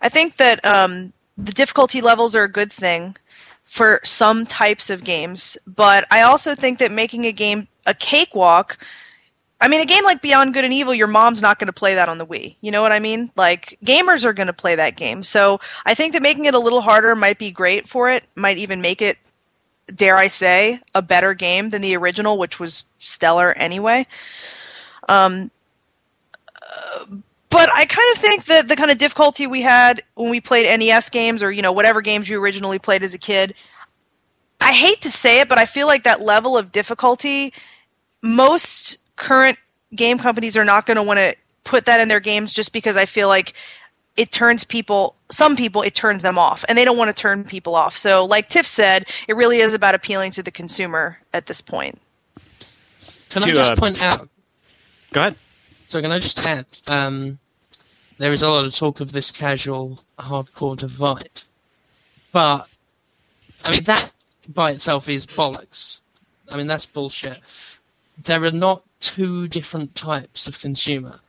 I think that um, the difficulty levels are a good thing for some types of games, but I also think that making a game a cakewalk. I mean, a game like Beyond Good and Evil, your mom's not going to play that on the Wii. You know what I mean? Like, gamers are going to play that game. So I think that making it a little harder might be great for it, might even make it, dare I say, a better game than the original, which was stellar anyway. Um, uh, but I kind of think that the kind of difficulty we had when we played NES games or you know whatever games you originally played as a kid, I hate to say it, but I feel like that level of difficulty, most current game companies are not going to want to put that in their games just because I feel like it turns people some people it turns them off and they don't want to turn people off so like tiff said it really is about appealing to the consumer at this point Can I just uh, point out? Go ahead. So can I just add? Um, there is a lot of talk of this casual hardcore divide, but I mean that by itself is bollocks. I mean that's bullshit. There are not two different types of consumer.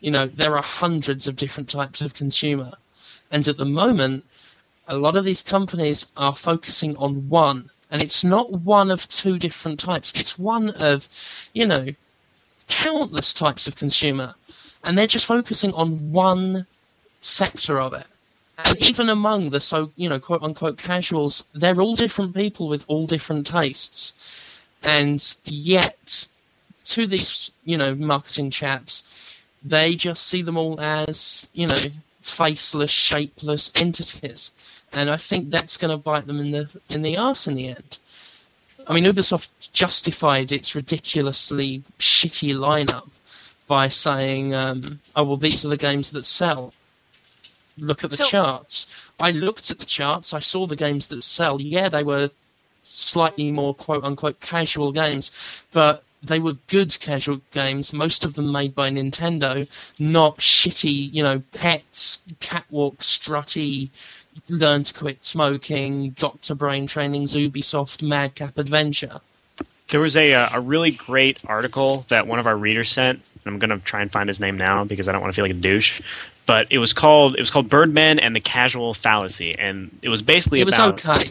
You know, there are hundreds of different types of consumer, and at the moment, a lot of these companies are focusing on one, and it's not one of two different types. It's one of, you know, countless types of consumer, and they're just focusing on one sector of it. And even among the so you know quote unquote casuals, they're all different people with all different tastes, and yet to these you know marketing chaps, they just see them all as you know faceless, shapeless entities, and I think that's going to bite them in the in the arse in the end. I mean, Ubisoft justified its ridiculously shitty lineup by saying, um, "Oh well, these are the games that sell." Look at the So- charts. I looked at the charts. I saw the games that sell. Yeah, they were slightly more quote unquote casual games, but they were good casual games. Most of them made by Nintendo, not shitty, you know, pets, catwalk, strutty, learn to quit smoking, Doctor Brain Training's Ubisoft Madcap Adventure. There was a uh, a really great article that one of our readers sent. I'm gonna try and find his name now because I don't want to feel like a douche. But it was called it was called Birdman and the Casual Fallacy, and it was basically It was about. okay.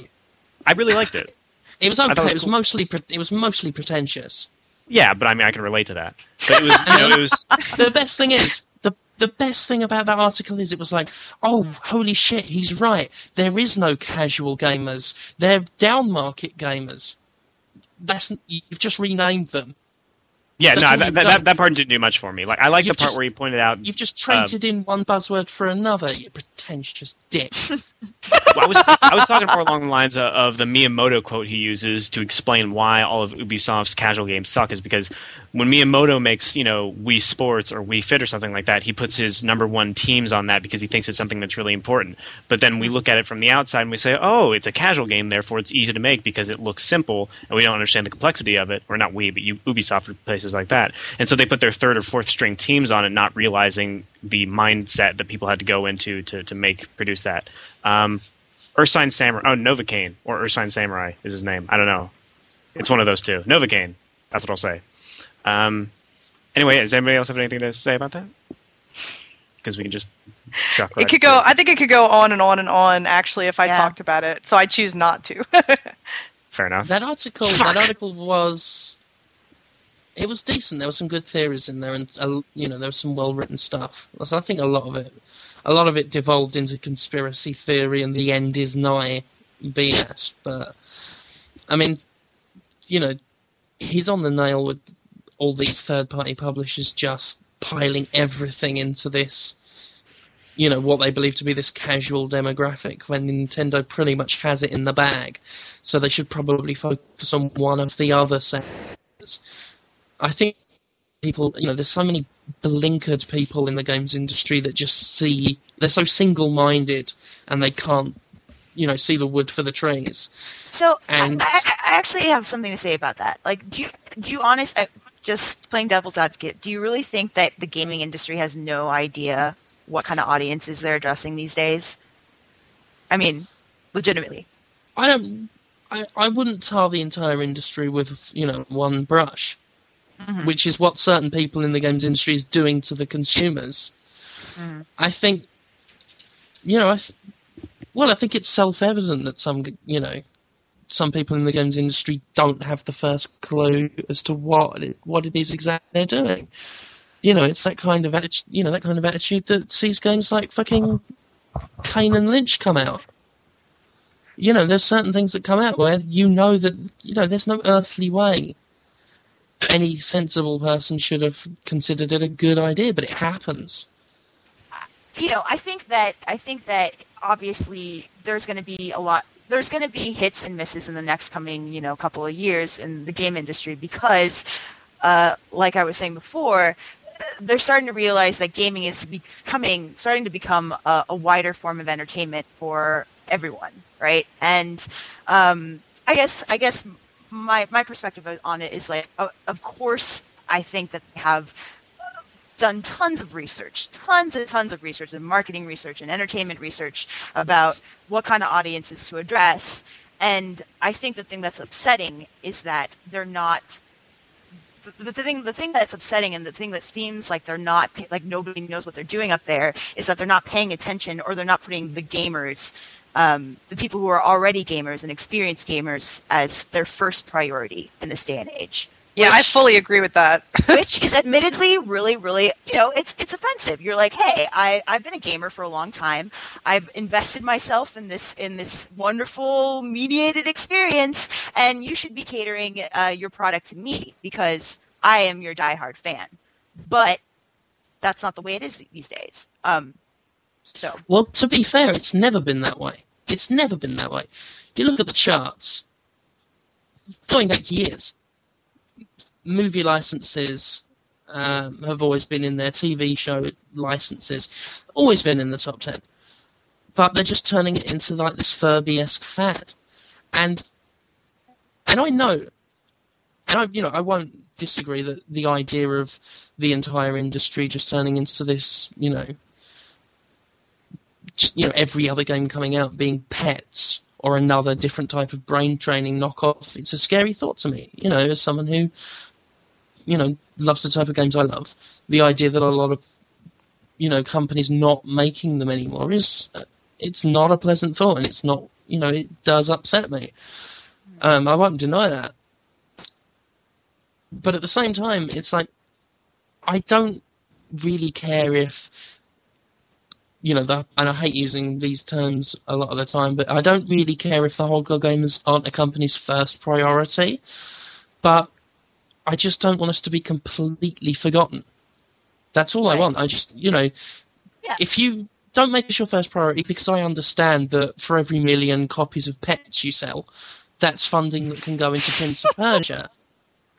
I really liked it. It was okay. it was It was cool. mostly pre- it was mostly pretentious. Yeah, but I mean I can relate to that. But it was you know it was the best thing is the the best thing about that article is it was like, oh holy shit, he's right. There is no casual gamers. They're down market gamers. That's you've just renamed them. Yeah That's no that, that, that part didn't do much for me. Like I like the You've part just- where he pointed out You've just Um, traded in one buzzword for another. You pretentious dick. Well, I was I was talking more along the lines of, of the Miyamoto quote he uses to explain why all of Ubisoft's casual games suck is because when Miyamoto makes you know Wii Sports or Wii Fit or something like that, he puts his number one teams on that because he thinks it's something that's really important. But then we mm-hmm. look at it from the outside and we say, oh, it's a casual game, therefore it's easy to make because it looks simple and we don't understand the complexity of it, or not we, but you, Ubisoft or places like that. And so they put their third or fourth string teams on it, not realizing the mindset that people had to go into to to make produce that. Um, Ursine Samurai. Oh, Novocaine or Ursine Samurai is his name. I don't know. It's one of those two. Novocaine. That's what I'll say. Um, anyway, does anybody else have anything to say about that? Because we can just chuck. it could go i think it could go on and on and on actually if i Yeah. talked about it so i choose not to Fair enough. That article, Fuck. that article was, it was decent. There were some good theories in there, and uh, you know there was some well written stuff. So I think a lot of it, a lot of it devolved into conspiracy theory, and the end is nigh BS. But I mean, you know, he's on the nail with all these third party publishers just piling everything into this you know, what they believe to be this casual demographic when Nintendo pretty much has it in the bag. So they should probably focus on one of the other sectors. I think people, you know, there's so many blinkered people in the games industry that just see, they're so single minded and they can't, you know, see the wood for the trees. So And- I, I, I actually have something to say about that. Like, do you do you honest? uh, Just playing devil's advocate, do you really think that the gaming industry has no idea what kind of audiences they're addressing these days? I mean, legitimately. I don't. I, I wouldn't tar the entire industry with you know one brush, Mhm. which is what certain people in the games industry is doing to the consumers. Mhm. I think, you know, I th- well, I think it's self-evident that some you know some people in the games industry don't have the first clue as to what it, what it is exactly they're doing. You know, it's that kind of attitude. You know, that kind of attitude that sees games like fucking Kane and Lynch come out you know, there's certain things that come out where you know that you know there's no earthly way any sensible person should have considered it a good idea, but it happens. you know, I think that I think that obviously there's going to be a lot. There's going to be hits and misses in the next coming, you know, couple of years in the game industry because, uh, like I was saying before, they're starting to realize that gaming is becoming starting to become a, a wider form of entertainment for everyone, right? And um, I guess I guess my my perspective on it is like, of, course, I think that they have uh, done tons of research, tons and tons of research and marketing research and entertainment research about what kind of audiences to address. And I think the thing that's upsetting is that they're not. The, the thing, the thing that's upsetting, and the thing that seems like they're not, like nobody knows what they're doing up there, is that they're not paying attention, or they're not putting the gamers, um, the people who are already gamers and experienced gamers, as their first priority in this day and age. Yeah, I fully agree with that. which is admittedly really really you know it's it's offensive. You're like hey i i've been a gamer for a long time. I've invested myself in this in this wonderful mediated experience and you should be catering uh, your product to me because i am your diehard fan. But that's not the way it is these days. Um so. Well, to be fair, it's never been that way. It's never been that way. If you look at the charts, going back years, movie licenses um, have always been in there. TV show licenses always been in the top ten, but they're just turning it into like this Furby-esque fad, and and I know, and I you know I won't disagree that the idea of the entire industry just turning into this you know you know every other game coming out being pets or another different type of brain training knockoff. It's a scary thought to me. You know, as someone who you know loves the type of games I love, the idea that a lot of you know companies not making them anymore is it's not a pleasant thought, and it's not you know it does upset me. Um, I won't deny that, but at the same time, it's like I don't really care if you know, the, and I hate using these terms a lot of the time, but I don't really care if the hardcore gamers aren't a company's first priority. But I just don't want us to be completely forgotten. That's all I want. I just, you know, Yeah. if you don't make us your first priority, because I understand that for every million copies of pets you sell, that's funding that can go into Prince of Persia.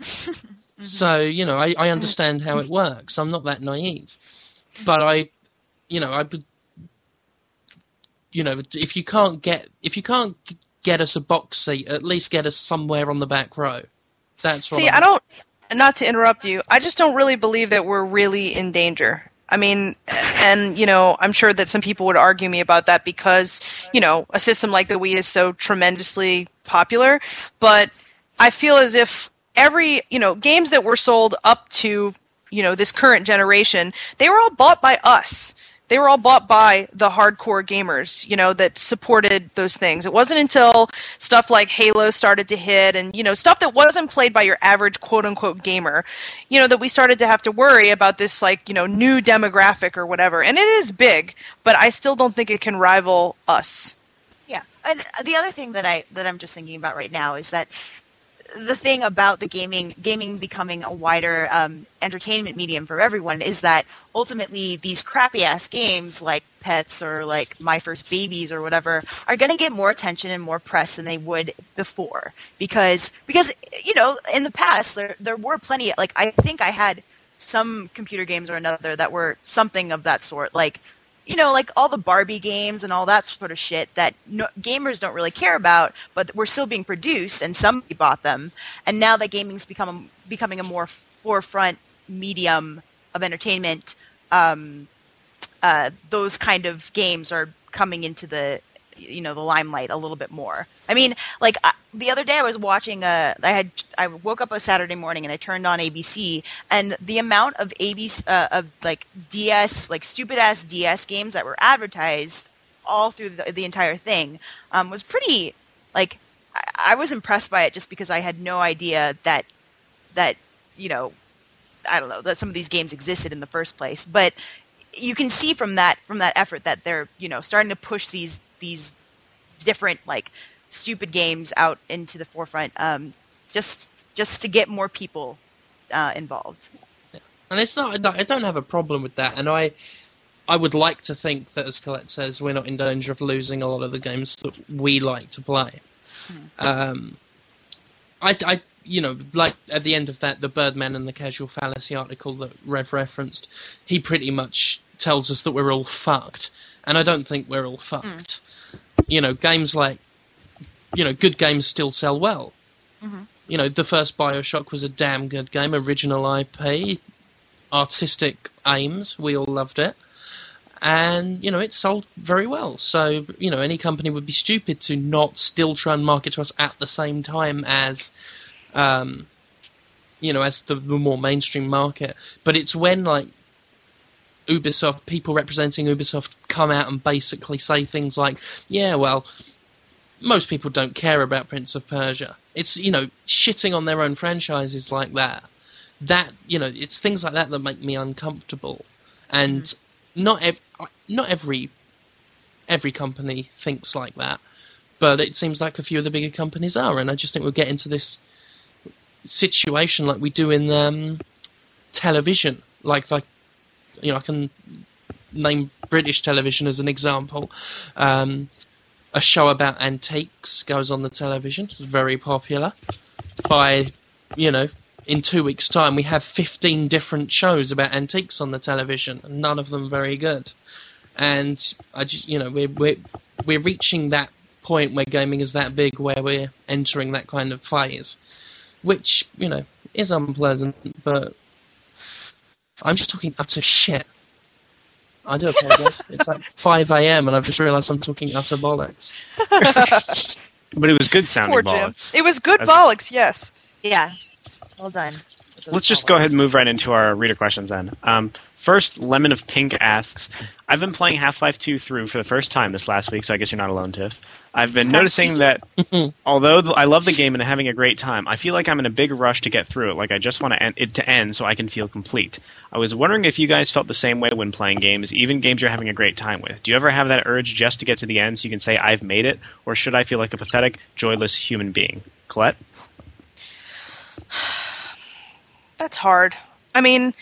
So, you know, I, I understand how it works. I'm not that naive. But I, you know, I would, you know, if you can't get, if you can't get us a box seat, at least get us somewhere on the back row. That's what See, I'm- I don't. Not to interrupt you, I just don't really believe that we're really in danger. I mean, and you know, I'm sure that some people would argue me about that because you know a system like the Wii is so tremendously popular. But I feel as if every you know games that were sold up to you know this current generation, they were all bought by us. They were all bought by the hardcore gamers, you know, that supported those things. It wasn't until stuff like Halo started to hit and, you know, stuff that wasn't played by your average quote unquote gamer, you know, that we started to have to worry about this, like, you know, new demographic or whatever. And it is big, but I still don't think it can rival us. Yeah, and the other thing that I that I'm just thinking about right now is that the thing about the gaming gaming becoming a wider um, entertainment medium for everyone is that ultimately these crappy ass games like Pets or like My First Babies or whatever are going to get more attention and more press than they would before. Because because you know in the past there there were plenty like I think I had some computer games or another that were something of that sort like you know, like all the Barbie games and all that sort of shit that no, gamers don't really care about, but were still being produced and somebody bought them. And now that gaming's become becoming a more forefront medium of entertainment, um, uh, those kind of games are coming into the you know the limelight a little bit more. I mean, like uh, the other day I was watching a I had I woke up a Saturday morning and I turned on ABC and the amount of ABC uh, of like DS like stupid ass DS games that were advertised all through the, the entire thing um, was pretty like I, I was impressed by it just because I had no idea that that you know I don't know that some of these games existed in the first place, but you can see from that from that effort that they're you know starting to push these these different like stupid games out into the forefront um, just just to get more people uh, involved. And it's not. I don't have a problem with that, and I. I would like to think that, as Colette says, we're not in danger of losing a lot of the games that we like to play. Hmm. Um, I, I, you know, like at the end of that, the Birdman and the Casual Fallacy article that Rev referenced, he pretty much tells us that we're all fucked, and I don't think we're all fucked. Mm you know, games like, you know, good games still sell well. Mm-hmm. You know, the first Bioshock was a damn good game, original IP, artistic aims, we all loved it. And, you know, it sold very well. So, you know, any company would be stupid to not still try and market to us at the same time as, um, you know, as the, the more mainstream market. But it's when, like, Ubisoft people representing Ubisoft come out and basically say things like, "Yeah, well, most people don't care about Prince of Persia." It's you know shitting on their own franchises like that. That you know, it's things like that that make me uncomfortable, and mm-hmm. not ev- not every every company thinks like that, but it seems like a few of the bigger companies are, and I just think we'll get into this situation like we do in um, television, like like you know, I can name British television as an example. Um, a show about antiques goes on the television. It's very popular. By, you know, in two weeks' time, we have 15 different shows about antiques on the television, and none of them very good. And I just, you know, we're we're we're reaching that point where gaming is that big, where we're entering that kind of phase, which you know is unpleasant, but I'm just talking utter shit. I do apologize. it's like 5 a.m. and I've just realised I'm talking utter bollocks. but it was good sounding Poor bollocks. Jim. It was good As, bollocks, yes. Yeah. Well done. Let's just go ahead and move right into our reader questions then. Um, first, Lemon of Pink asks I've been playing Half Life 2 through for the first time this last week, so I guess you're not alone, Tiff. I've been noticing that although I love the game and having a great time, I feel like I'm in a big rush to get through it. Like I just want it to end so I can feel complete. I was wondering if you guys felt the same way when playing games, even games you're having a great time with. Do you ever have that urge just to get to the end so you can say I've made it, or should I feel like a pathetic, joyless human being? Colette. That's hard. I mean,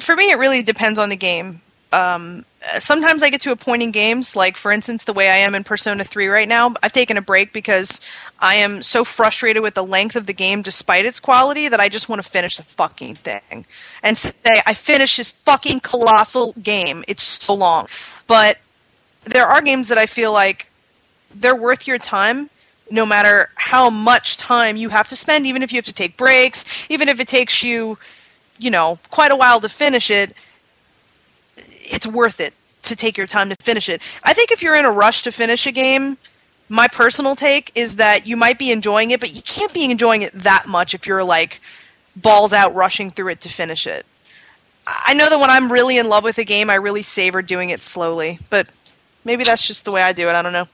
for me, it really depends on the game. Um, sometimes I get to a point in games, like for instance, the way I am in Persona 3 right now. I've taken a break because I am so frustrated with the length of the game despite its quality that I just want to finish the fucking thing and say, I finished this fucking colossal game. It's so long. But there are games that I feel like they're worth your time no matter how much time you have to spend, even if you have to take breaks, even if it takes you, you know, quite a while to finish it, it's worth it to take your time to finish it. I think if you're in a rush to finish a game, my personal take is that you might be enjoying it, but you can't be enjoying it that much if you're like balls out rushing through it to finish it. I know that when I'm really in love with a game, I really savor doing it slowly, but maybe that's just the way I do it. I don't know.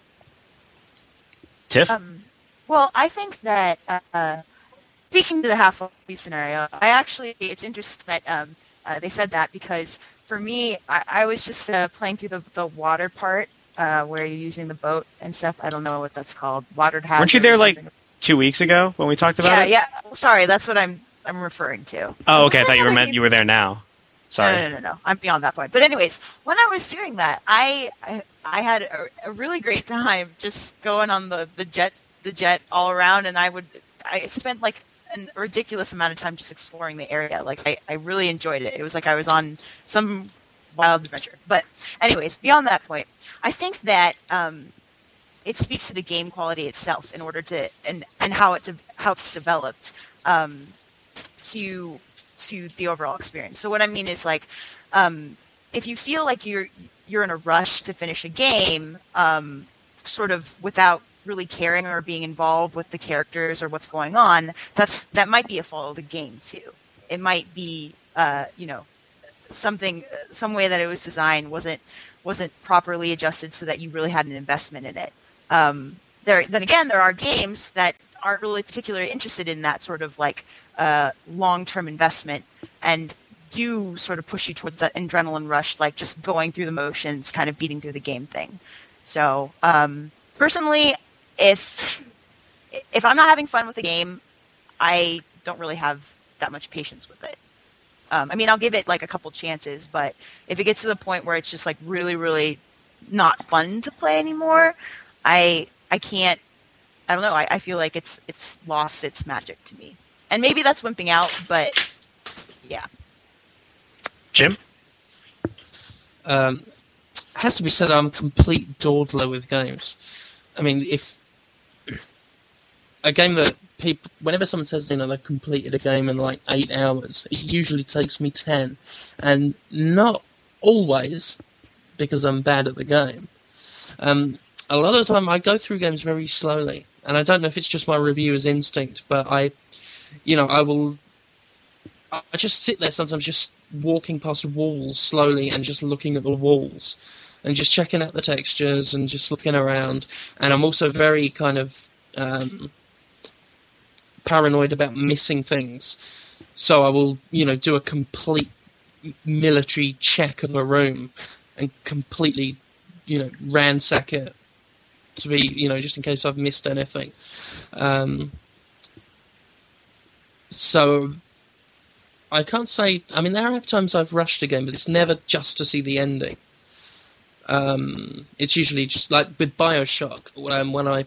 Tiff? Um, well, I think that uh, speaking to the half life scenario, I actually it's interesting that um, uh, they said that because for me, I, I was just uh, playing through the, the water part uh, where you're using the boat and stuff. I don't know what that's called. Water Hazard. Weren't you there like two weeks ago when we talked about yeah, it? Yeah, yeah. Sorry, that's what I'm I'm referring to. Oh, okay. I thought you were meant you were there now. Sorry. No, no, no, no. I'm beyond that point. But anyways, when I was doing that, I I, I had a, a really great time just going on the, the jet the jet all around, and I would I spent like a ridiculous amount of time just exploring the area. Like I, I really enjoyed it. It was like I was on some wild adventure. But anyways, beyond that point, I think that um, it speaks to the game quality itself in order to and and how it de- how it's developed um, to to the overall experience. So what I mean is like um, if you feel like you're you're in a rush to finish a game, um, sort of without really caring or being involved with the characters or what's going on, that's that might be a fault of the game too. It might be uh, you know something some way that it was designed wasn't wasn't properly adjusted so that you really had an investment in it. Um, there then again there are games that aren't really particularly interested in that sort of like uh, long-term investment and do sort of push you towards that adrenaline rush like just going through the motions kind of beating through the game thing so um, personally if if i'm not having fun with the game i don't really have that much patience with it um, i mean i'll give it like a couple chances but if it gets to the point where it's just like really really not fun to play anymore i i can't i don't know i, I feel like it's it's lost its magic to me and maybe that's wimping out but yeah Jim? Um, has to be said, I'm a complete dawdler with games. I mean, if a game that people, whenever someone says you know they've completed a game in like eight hours, it usually takes me ten, and not always because I'm bad at the game. Um, a lot of the time, I go through games very slowly, and I don't know if it's just my reviewer's instinct, but I, you know, I will. I just sit there sometimes, just walking past walls slowly and just looking at the walls and just checking out the textures and just looking around. And I'm also very kind of um, paranoid about missing things. So I will, you know, do a complete military check of a room and completely, you know, ransack it to be, you know, just in case I've missed anything. Um, so I can't say. I mean, there are times I've rushed a game, but it's never just to see the ending. Um, it's usually just like with Bioshock. When, when I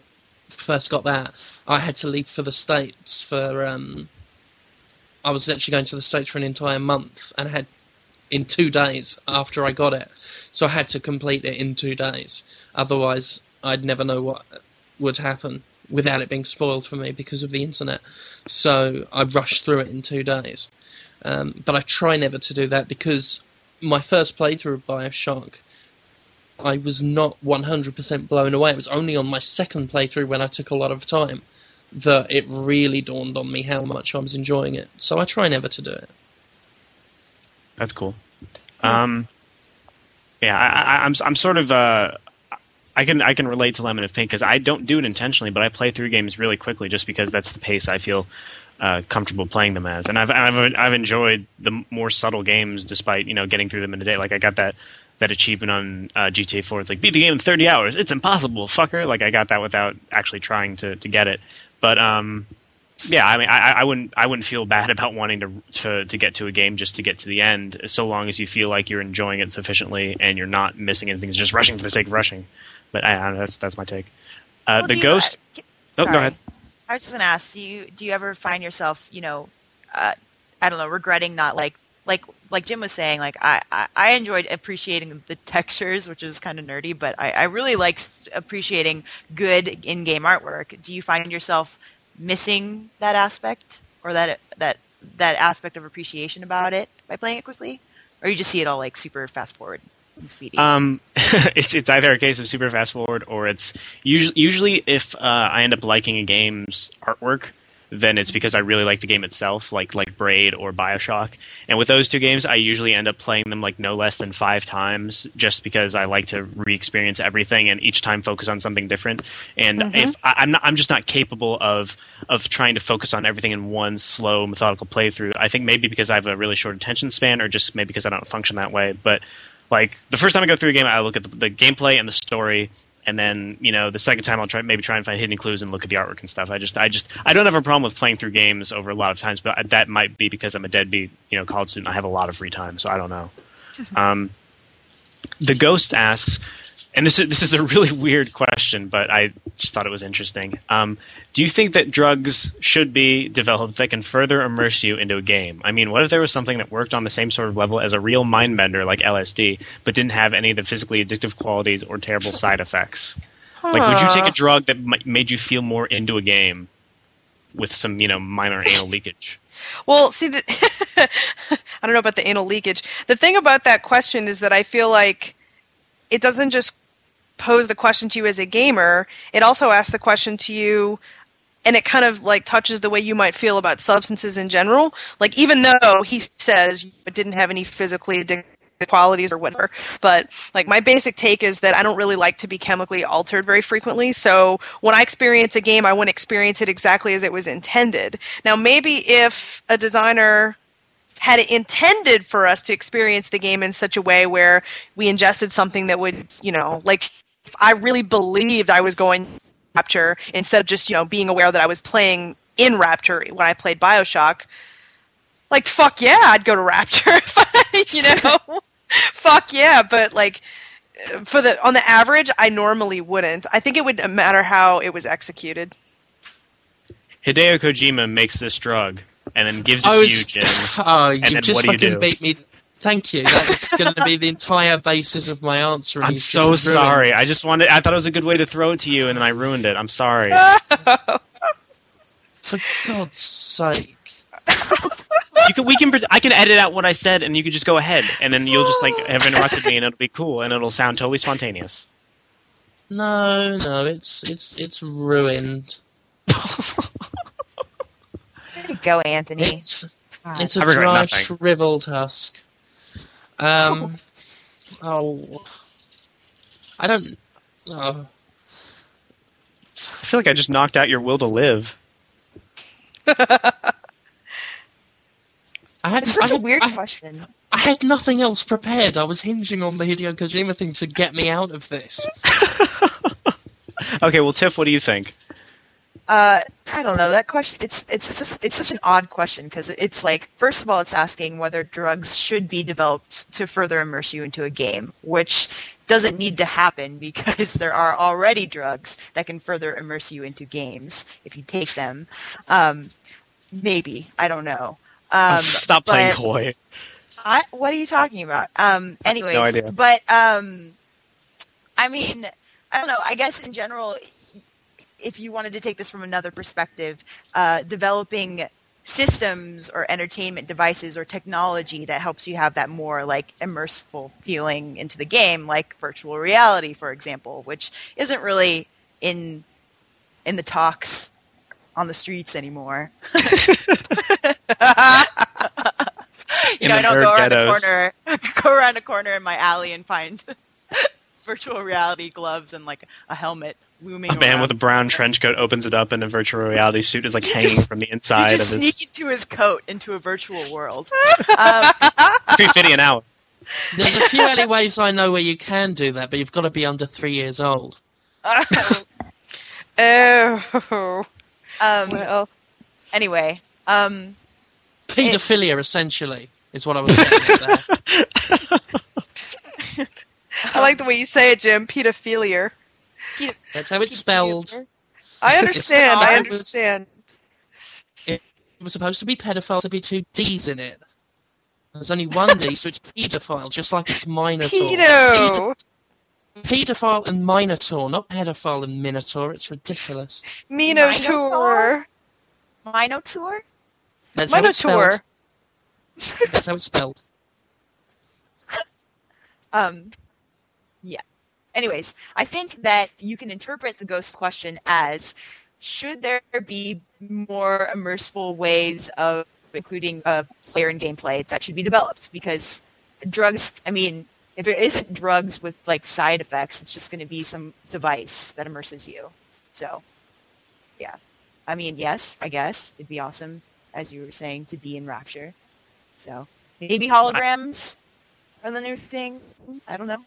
first got that, I had to leave for the states for. Um, I was actually going to the states for an entire month, and I had in two days after I got it, so I had to complete it in two days. Otherwise, I'd never know what would happen without it being spoiled for me because of the internet. So I rushed through it in two days. Um, but I try never to do that because my first playthrough of Bioshock, I was not 100% blown away. It was only on my second playthrough when I took a lot of time that it really dawned on me how much I was enjoying it. So I try never to do it. That's cool. Um, yeah, I, I, I'm I'm sort of uh, I can I can relate to Lemon of Pink because I don't do it intentionally, but I play through games really quickly just because that's the pace I feel uh, comfortable playing them as. And I've, I've I've enjoyed the more subtle games despite you know getting through them in a day. Like I got that that achievement on uh, GTA 4. It's like beat the game in 30 hours. It's impossible, fucker. Like I got that without actually trying to to get it. But um, yeah, I mean, I, I wouldn't I wouldn't feel bad about wanting to, to to get to a game just to get to the end, so long as you feel like you're enjoying it sufficiently and you're not missing anything. It's just rushing for the sake of rushing. But I, I don't know, that's that's my take. Uh, Well, the do you- ghost. uh, Oh, go ahead. I was just gonna ask, do you do you ever find yourself, you know, uh, I don't know, regretting not like like like Jim was saying, like I, I, I enjoyed appreciating the textures, which is kind of nerdy, but I, I really like appreciating good in-game artwork. Do you find yourself missing that aspect or that that that aspect of appreciation about it by playing it quickly, or you just see it all like super fast forward and speedy? Um, it's it's either a case of super fast forward or it's usually usually if uh, I end up liking a game's artwork, then it's because I really like the game itself, like like Braid or Bioshock. And with those two games, I usually end up playing them like no less than five times, just because I like to re-experience everything and each time focus on something different. And mm-hmm. if I, I'm not, I'm just not capable of of trying to focus on everything in one slow methodical playthrough. I think maybe because I have a really short attention span, or just maybe because I don't function that way. But like the first time I go through a game, I look at the, the gameplay and the story, and then you know the second time I'll try maybe try and find hidden clues and look at the artwork and stuff. I just I just I don't have a problem with playing through games over a lot of times, but that might be because I'm a deadbeat you know college student. I have a lot of free time, so I don't know. Um, the ghost asks, and this is this is a really weird question, but I just thought it was interesting. Um, do you think that drugs should be developed that can further immerse you into a game? I mean, what if there was something that worked on the same sort of level as a real mind bender like LSD, but didn't have any of the physically addictive qualities or terrible side effects? Like, would you take a drug that m- made you feel more into a game with some, you know, minor anal leakage? Well, see, the I don't know about the anal leakage. The thing about that question is that I feel like it doesn't just pose the question to you as a gamer, it also asks the question to you and it kind of like touches the way you might feel about substances in general. Like even though he says it didn't have any physically addictive qualities or whatever, but like my basic take is that I don't really like to be chemically altered very frequently. So when I experience a game, I want to experience it exactly as it was intended. Now maybe if a designer had it intended for us to experience the game in such a way where we ingested something that would, you know, like I really believed I was going Rapture instead of just, you know, being aware that I was playing in Rapture when I played BioShock. Like fuck yeah, I'd go to Rapture if I, you know. fuck yeah, but like for the on the average, I normally wouldn't. I think it would matter how it was executed. Hideo Kojima makes this drug and then gives it I to was- you, Jim. Oh, And you then just what do you do? beat me. Thank you. That's going to be the entire basis of my answer. I'm so sorry. I just wanted. I thought it was a good way to throw it to you, and then I ruined it. I'm sorry. For God's sake. you can. We can. I can edit out what I said, and you can just go ahead, and then you'll just like have interrupted me, and it'll be cool, and it'll sound totally spontaneous. No, no, it's it's it's ruined. There you go, Anthony. It's God. it's a I regret dry, nothing. shriveled husk. Um. oh. I don't. Oh. I feel like I just knocked out your will to live. I had, It's such I a had, weird I, question. I had nothing else prepared. I was hinging on the Hideo Kojima thing to get me out of this. Okay, well, Tiff, what do you think? Uh, I don't know that question. It's it's it's, just, it's such an odd question because it's like first of all, it's asking whether drugs should be developed to further immerse you into a game, which doesn't need to happen because there are already drugs that can further immerse you into games if you take them. Um, maybe I don't know. Um, Stop playing coy. I, what are you talking about? Um, anyways, idea. but um, I mean, I don't know. I guess in general, if you wanted to take this from another perspective, uh, developing systems or entertainment devices or technology that helps you have that more like immersive feeling into the game, like virtual reality, for example, which isn't really in in the talks on the streets anymore. you know, I don't go around ghettos. the corner, go around a corner in my alley and find virtual reality gloves and like a helmet looming. A man around. with a brown trench coat opens it up, and a virtual reality suit is like You hanging just- from the You inside just of sneak his into his coat into a virtual world. um, three fifty an hour. There's a few alleyways I know where you can do that, but you've got to be under three years old. oh. um, Well, anyway, um, Paedophilia, essentially, is what I was saying there. I like the way you say it, Jim. Pedophilia. That's how it's spelled. I understand. I I understand. It was supposed to be pedophile to be two D's in it. There's only one D, so it's pedophile, just like it's minotaur. Pedo. Pedophile and minotaur, not pedophile and minotaur. It's ridiculous. Minotaur. Minotaur. That's how it's Minotaur. spelled. That's how it's spelled. Um, yeah. Anyways, I think that you can interpret the ghost question as should there be more immersive ways of including uh, player and gameplay that should be developed? Because drugs, I mean, if it isn't drugs with like side effects, it's just going to be some device that immerses you. So, yeah. I mean, yes, I guess it'd be awesome, as you were saying, to be in Rapture. So maybe holograms are the new thing. I don't know.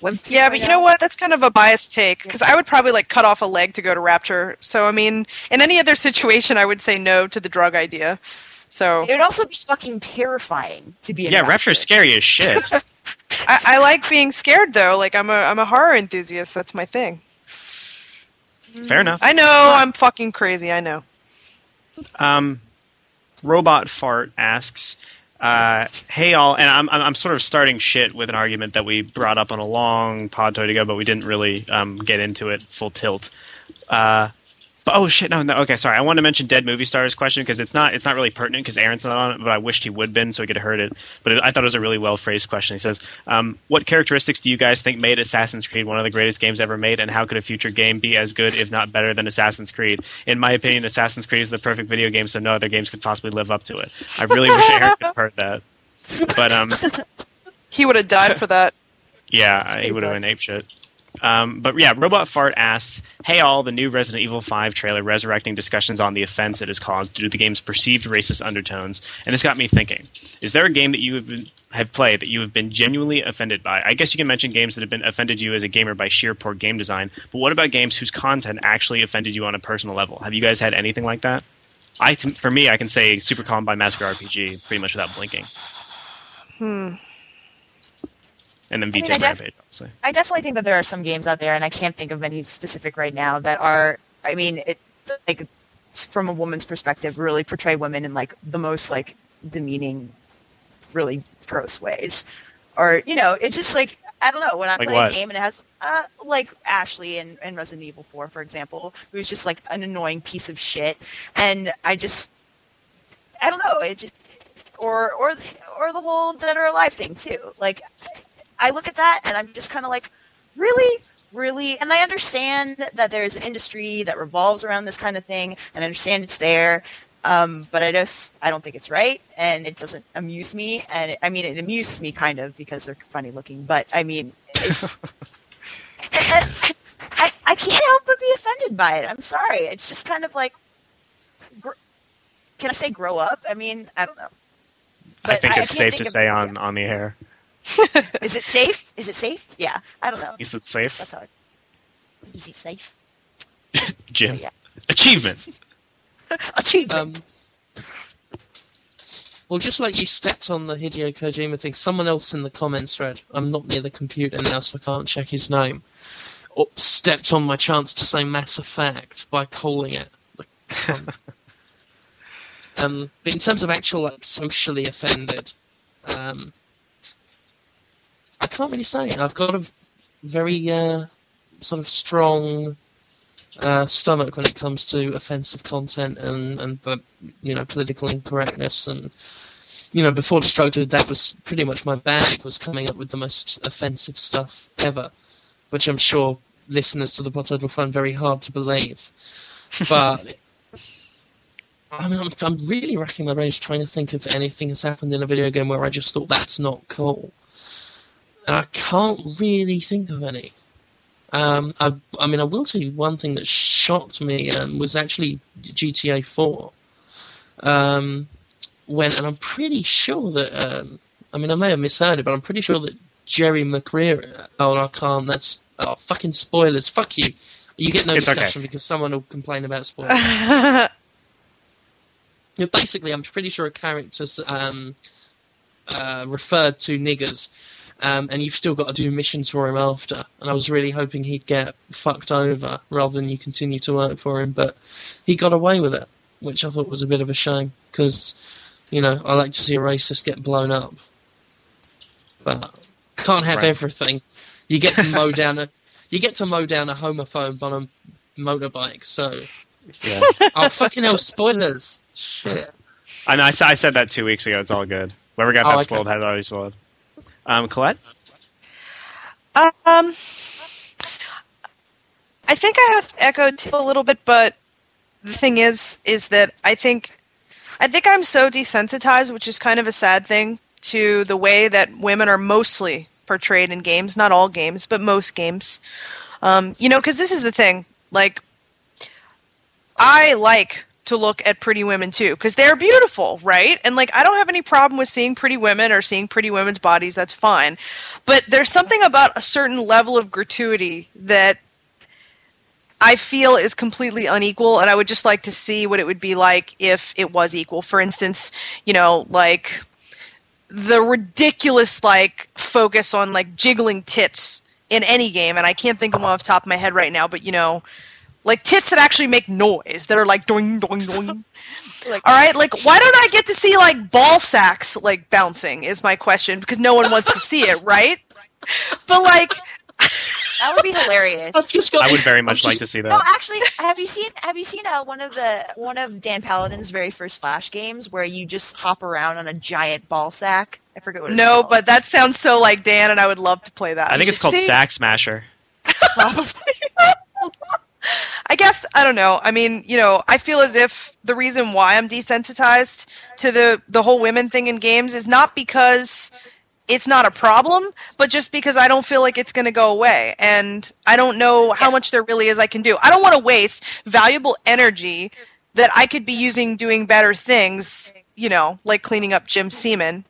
Web Yeah, but you know what? That's kind of a biased take because I would probably like cut off a leg to go to Rapture. So I mean, in any other situation, I would say no to the drug idea. So It would also be fucking terrifying to be in Yeah, Rapture. Rapture's scary as shit. I, I like being scared though. Like I'm a I'm a horror enthusiast. That's my thing. Fair enough. I know I'm fucking crazy. I know. Um, Robot Fart asks, uh, "Hey all," and I'm I'm sort of starting shit with an argument that we brought up on a long Podtoid ago, but we didn't really um, get into it full tilt. Uh, but oh shit, no, no. Okay, sorry. I wanted to mention Dead Movie Stars question because it's not it's not really pertinent because Aaron's not on it, but I wished he would been so he could have heard it. But it, I thought it was a really well phrased question. He says, um, "What characteristics do you guys think made Assassin's Creed one of the greatest games ever made, and how could a future game be as good, if not better, than Assassin's Creed? In my opinion, Assassin's Creed is the perfect video game, so no other games could possibly live up to it. I really wish Aaron could have heard that, but um, He would have died for that. yeah, he would have been ape shit. Um, but yeah, Robot Fart asks, "Hey all, the new Resident Evil 5 trailer resurrecting discussions on the offense it has caused due to the game's perceived racist undertones, and this got me thinking: Is there a game that you have, been, have played that you have been genuinely offended by? I guess you can mention games that have been offended you as a gamer by sheer poor game design, but what about games whose content actually offended you on a personal level? Have you guys had anything like that? I, for me, I can say Super Columbine Massacre RPG pretty much without blinking, Hmm. And then I mean, VTech I def- Rampage, obviously. I definitely think that there are some games out there, and I can't think of any specific right now that are. I mean, it like from a woman's perspective, really portray women in like the most like demeaning, really gross ways, or you know, it's just like I don't know when I Like play what? a game and it has uh, like Ashley in, in Resident Evil Four, for example, who's just like an annoying piece of shit, and I just I don't know it just or or the, or the whole dead or alive thing too, like. I look at that and I'm just kind of like, really, really, and I understand that there's an industry that revolves around this kind of thing, and I understand it's there, um, but I just I don't think it's right, and it doesn't amuse me, and it, I mean it amuses me kind of because they're funny looking, but I mean, it's, I, I I can't help but be offended by it. I'm sorry, it's just kind of like, gr- can I say grow up? I mean, I don't know. I But think I- I it's can't safe think to say on, on the air. Is it safe? Is it safe? Yeah, I don't know. Is it safe? That's hard. Is it safe? Jim. Yeah. Achievement. Achievement. Um, well, just like you stepped on the Hideo Kojima thing, someone else in the comments thread, I'm not near the computer now, so I can't check his name, up, stepped on my chance to say Mass Effect by calling it. um, but in terms of actual like, socially offended, um, I can't really say. I've got a very uh, sort of strong uh, stomach when it comes to offensive content and and uh, you know political incorrectness and you know before Destructoid that was pretty much my bag was coming up with the most offensive stuff ever, which I'm sure listeners to the podcast will find very hard to believe, but. I mean, I'm, I'm really racking my brains trying to think of anything that's happened in a video game where I just thought that's not cool. And I can't really think of any. Um, I, I mean, I will tell you one thing that shocked me um, was actually GTA 4. Um, when, and I'm pretty sure that, um, I mean, I may have misheard it, but I'm pretty sure that Jerry McRear. Oh, I can't. That's oh, fucking spoilers. Fuck you. You get no It's okay. discussion because someone will complain about spoilers. Yeah, basically, I'm pretty sure a character's um, uh, referred to niggers, um, and you've still got to do missions for him after. And I was really hoping he'd get fucked over rather than you continue to work for him, but he got away with it, which I thought was a bit of a shame because, you know, I like to see a racist get blown up, but can't have Right. everything. You get to mow down a, you get to mow down a homophobe on a motorbike, so. Yeah. Oh fucking hell! Spoilers. Shit. I know. I, I said that two weeks ago. It's all good. Whoever got Oh, that spoiled it already spoiled. Um, Colette. Um, I think I have to echo too a little bit, but the thing is, is that I think, I think I'm so desensitized, which is kind of a sad thing, to the way that women are mostly portrayed in games. Not all games, but most games. Um, you know, because this is the thing. Like, I like to look at pretty women too because they're beautiful, right? And like I don't have any problem with seeing pretty women or seeing pretty women's bodies. That's fine. But there's something about a certain level of gratuity that I feel is completely unequal, and I would just like to see what it would be like if it was equal. For instance, you know, like the ridiculous like focus on like jiggling tits in any game, and I can't think of one off the top of my head right now, but you know, like tits that actually make noise that are like doing doing doing. Like, All right, like why don't I get to see like ball sacks like bouncing? Is my question because no one wants to see it, right? But like, that would be hilarious. I've just got I would very I've much like to see that. No, that. actually, have you seen have you seen uh, one of the one of Dan Paladin's very first Flash games where you just hop around on a giant ball sack? I forget what it's no, called. but that sounds so like Dan, and I would love to play that. I think it's called See? Sack Smasher. probably. I guess I don't know. I mean, you know, I feel as if the reason why I'm desensitized to the the whole women thing in games is not because it's not a problem, but just because I don't feel like it's going to go away, and I don't know how much there really is I can do. I don't want to waste valuable energy that I could be using doing better things. You know, like cleaning up Jim Seaman.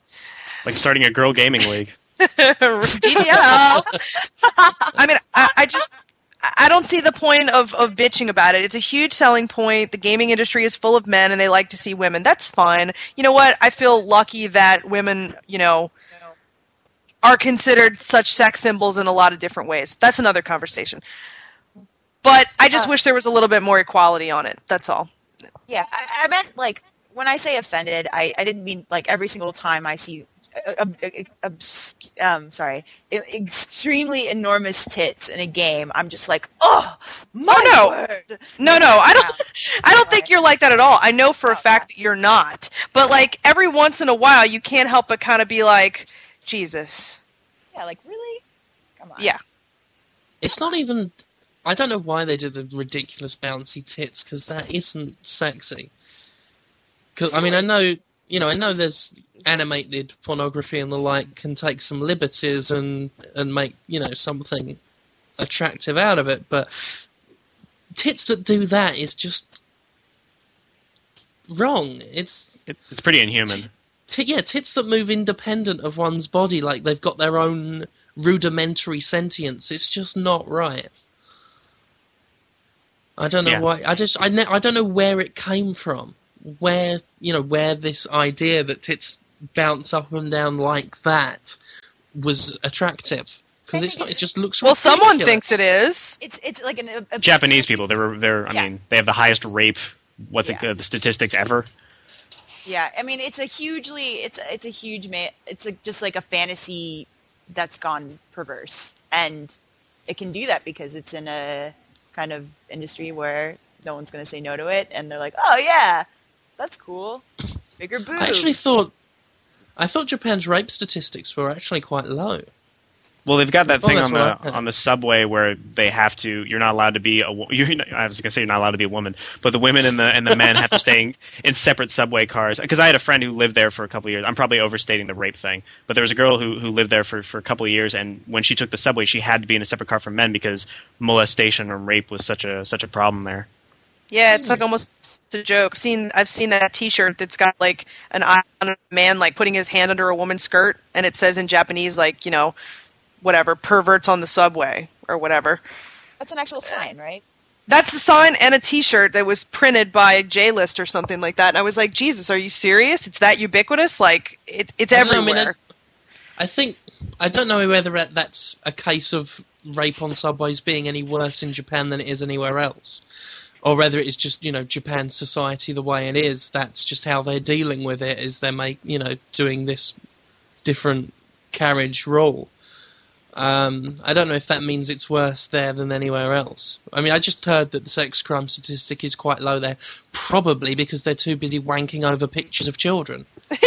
Like starting a girl gaming league. GGL. I mean, I, I just. I don't see the point of, of bitching about it. It's a huge selling point. The gaming industry is full of men and they like to see women. That's fine. You know what? I feel lucky that women, you know, are considered such sex symbols in a lot of different ways. That's another conversation. But I just Uh, wish there was a little bit more equality on it. That's all. Yeah, I, I meant like when I say offended, I, I didn't mean like every single time I see, uh, uh, uh, um, sorry, extremely enormous tits in a game. I'm just like, oh, my Oh, no. word. No, no, I don't. I don't think you're like that at all. I know for a fact that you're not. But like every once in a while, you can't help but kind of be like, Jesus. Yeah, like really? Come on. Yeah. It's not even. I don't know why they did the ridiculous bouncy tits because that isn't sexy. Because I mean, I know you know, I know there's animated pornography and the like can take some liberties and and make you know something attractive out of it, but tits that do that is just wrong. It's It, it's pretty inhuman. T- yeah, tits that move independent of one's body, like they've got their own rudimentary sentience. It's just not right. I don't know Yeah. why. I just I ne- I don't know where it came from. Where you know where this idea that tits bounce up and down like that was attractive because it's not. It just looks. Well, someone thinks it is. It's it's like an a, Japanese people, they're they're I Yeah. mean, they have the highest rape what's it Yeah. uh, the statistics ever. Yeah, I mean it's a hugely it's it's a huge ma- it's a, just like a fantasy that's gone perverse, and it can do that because it's in a kind of industry where no one's going to say no to it, and they're like, oh yeah, that's cool, bigger boobs. I actually thought. I thought Japan's rape statistics were actually quite low. Well, they've got that Oh, thing on the on the subway where they have to. You're not allowed to be a. Not- I was gonna say you're not allowed to be a woman, but the women and the and the men have to stay in, in separate subway cars. Because I had a friend who lived there for a couple of years. I'm probably overstating the rape thing, but there was a girl who who lived there for for a couple of years, and when she took the subway, she had to be in a separate car from men because molestation or rape was such a such a problem there. Yeah, it's like hmm. almost a joke. I've seen I've seen that T-shirt that's got like an eye on a man like putting his hand under a woman's skirt, and it says in Japanese like you know, whatever perverts on the subway or whatever. that's an actual sign, right? That's a sign and a T-shirt that was printed by J List or something like that. And I was like, Jesus, are you serious? It's that ubiquitous? Like it, it's I don't know, I everywhere. mean, I, I think I don't know whether that's a case of rape on subways being any worse in Japan than it is anywhere else, or whether it is just you know Japan's society the way it is. That's just how they're dealing with it. Is they're make you know doing this different carriage rule. Um, I don't know if that means it's worse there than anywhere else. I mean, I just heard that the sex crime statistic is quite low there, probably because they're too busy wanking over pictures of children.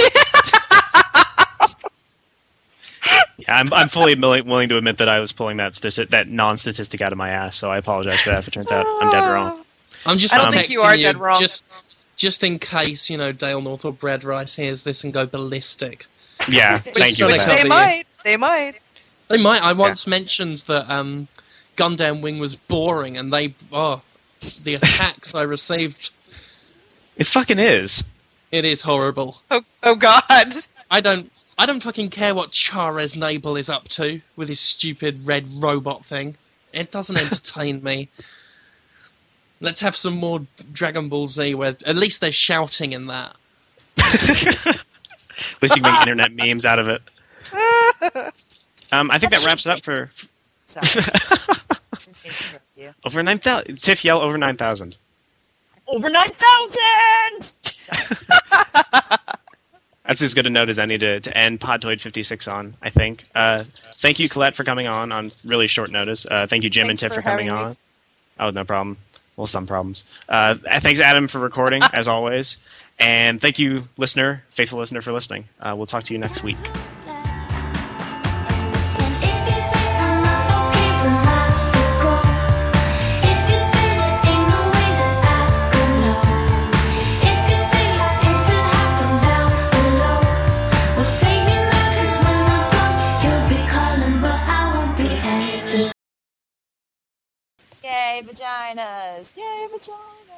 Yeah, I'm I'm fully willing, willing to admit that I was pulling that stati- that non statistic out of my ass. So I apologize for that. If it turns out I'm dead wrong. I'm just I don't think you protecting are dead wrong. Just, just in case, you know, Dale North or Brad Rice hears this and go ballistic. Yeah, thank you. trying for to that. cover they might. They might. They might. I once mentioned that um, Gundam Wing was boring, and they oh, the attacks I received It fucking is. It is horrible. Oh, oh God. I don't. I don't fucking care what Char Aznable is up to with his stupid red robot thing. It doesn't entertain me. Let's have some more Dragon Ball Z where at least they're shouting in that. At least you can make internet memes out of it. Um, I think that wraps it up for Sorry. over nine thousand. Tiff yell over nine thousand. Over 9,000! That's as good a note as any to, to end Podtoid 56 on, I think. Uh, thank you, Colette, for coming on on really short notice. Uh, thank you, Jim and Tiff, for for coming having me. on. Oh, no problem. Well, some problems. Uh, thanks, Adam, for recording, as always. And thank you, listener, faithful listener, for listening. Uh, we'll talk to you next week. Vaginas! Yay, vaginas!